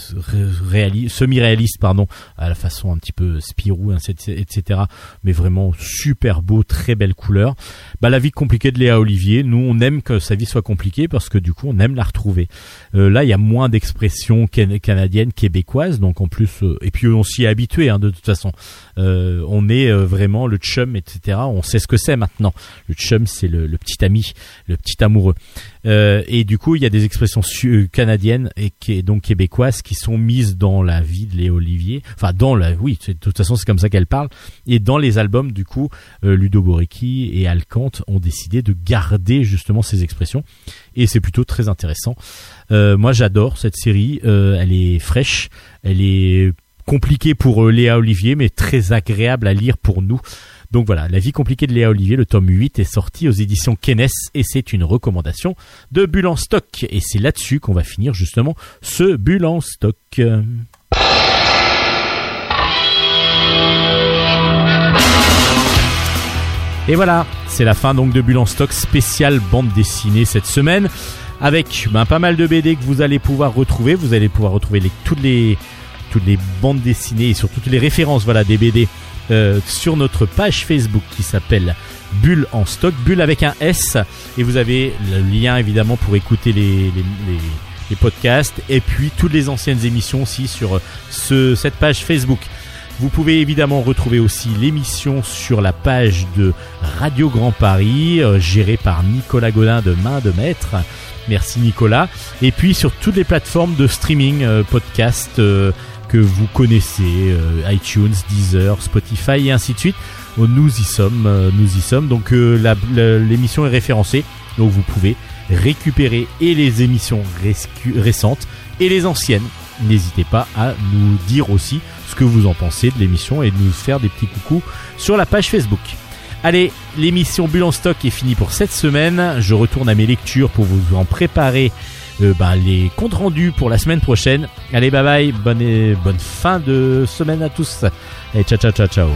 semi-réaliste pardon à la façon un petit peu Spirou etc mais vraiment super beau très belle couleur. Bah la vie compliquée de Léa Olivier nous on aime que sa vie soit compliquée parce que du coup on aime la retrouver. Euh, là il y a moins d'expressions canadiennes québécoises donc en plus euh, et puis on s'y est habitué hein, de toute façon. Euh, on est vraiment le chum etc on sait ce que c'est maintenant. Le chum c'est le, le petit ami le petit amoureux euh, et du coup, il y a des expressions euh, canadiennes et donc québécoises qui sont mises dans la vie de Léo Olivier. Enfin, dans la, oui, de toute façon, c'est comme ça qu'elle parle. Et dans les albums, du coup, euh, Ludo Borecki et Alcante ont décidé de garder justement ces expressions. Et c'est plutôt très intéressant. moi, j'adore cette série. elle est fraîche. Elle est compliquée pour Léa Olivier, mais très agréable à lire pour nous. Donc voilà, La vie compliquée de Léa Olivier, le tome 8 est sorti aux éditions Kenes et c'est une recommandation de Bulle en stock. Et c'est là-dessus qu'on va finir justement ce Bulle en stock. Et voilà, c'est la fin donc de Bulle en stock spécial bande dessinée cette semaine avec ben, pas mal de BD que vous allez pouvoir retrouver. Vous allez pouvoir retrouver toutes les toutes les bandes dessinées et surtout toutes les références voilà des BD euh, sur notre page Facebook qui s'appelle Bulle en stock, Bulle avec un S, et vous avez le lien évidemment pour écouter les, les, podcasts et puis toutes les anciennes émissions aussi sur ce, cette page Facebook. Vous pouvez évidemment retrouver aussi l'émission sur la page de Radio Grand Paris, euh, gérée par Nicolas Godin de Main de Maître. Merci Nicolas. Et puis sur toutes les plateformes de streaming, euh, podcast euh, que vous connaissez, euh, iTunes, Deezer, Spotify et ainsi de suite. Oh, nous y sommes, euh, nous y sommes. Donc euh, l'émission est référencée, donc vous pouvez récupérer et les émissions récentes et les anciennes. N'hésitez pas à nous dire aussi ce que vous en pensez de l'émission et de nous faire des petits coucous sur la page Facebook. Allez, l'émission Bulle en stock est finie pour cette semaine. Je retourne à mes lectures pour vous en préparer euh, bah, les comptes rendus pour la semaine prochaine. Allez, bye bye, bonne, bonne fin de semaine à tous. Allez, ciao, ciao, ciao, ciao.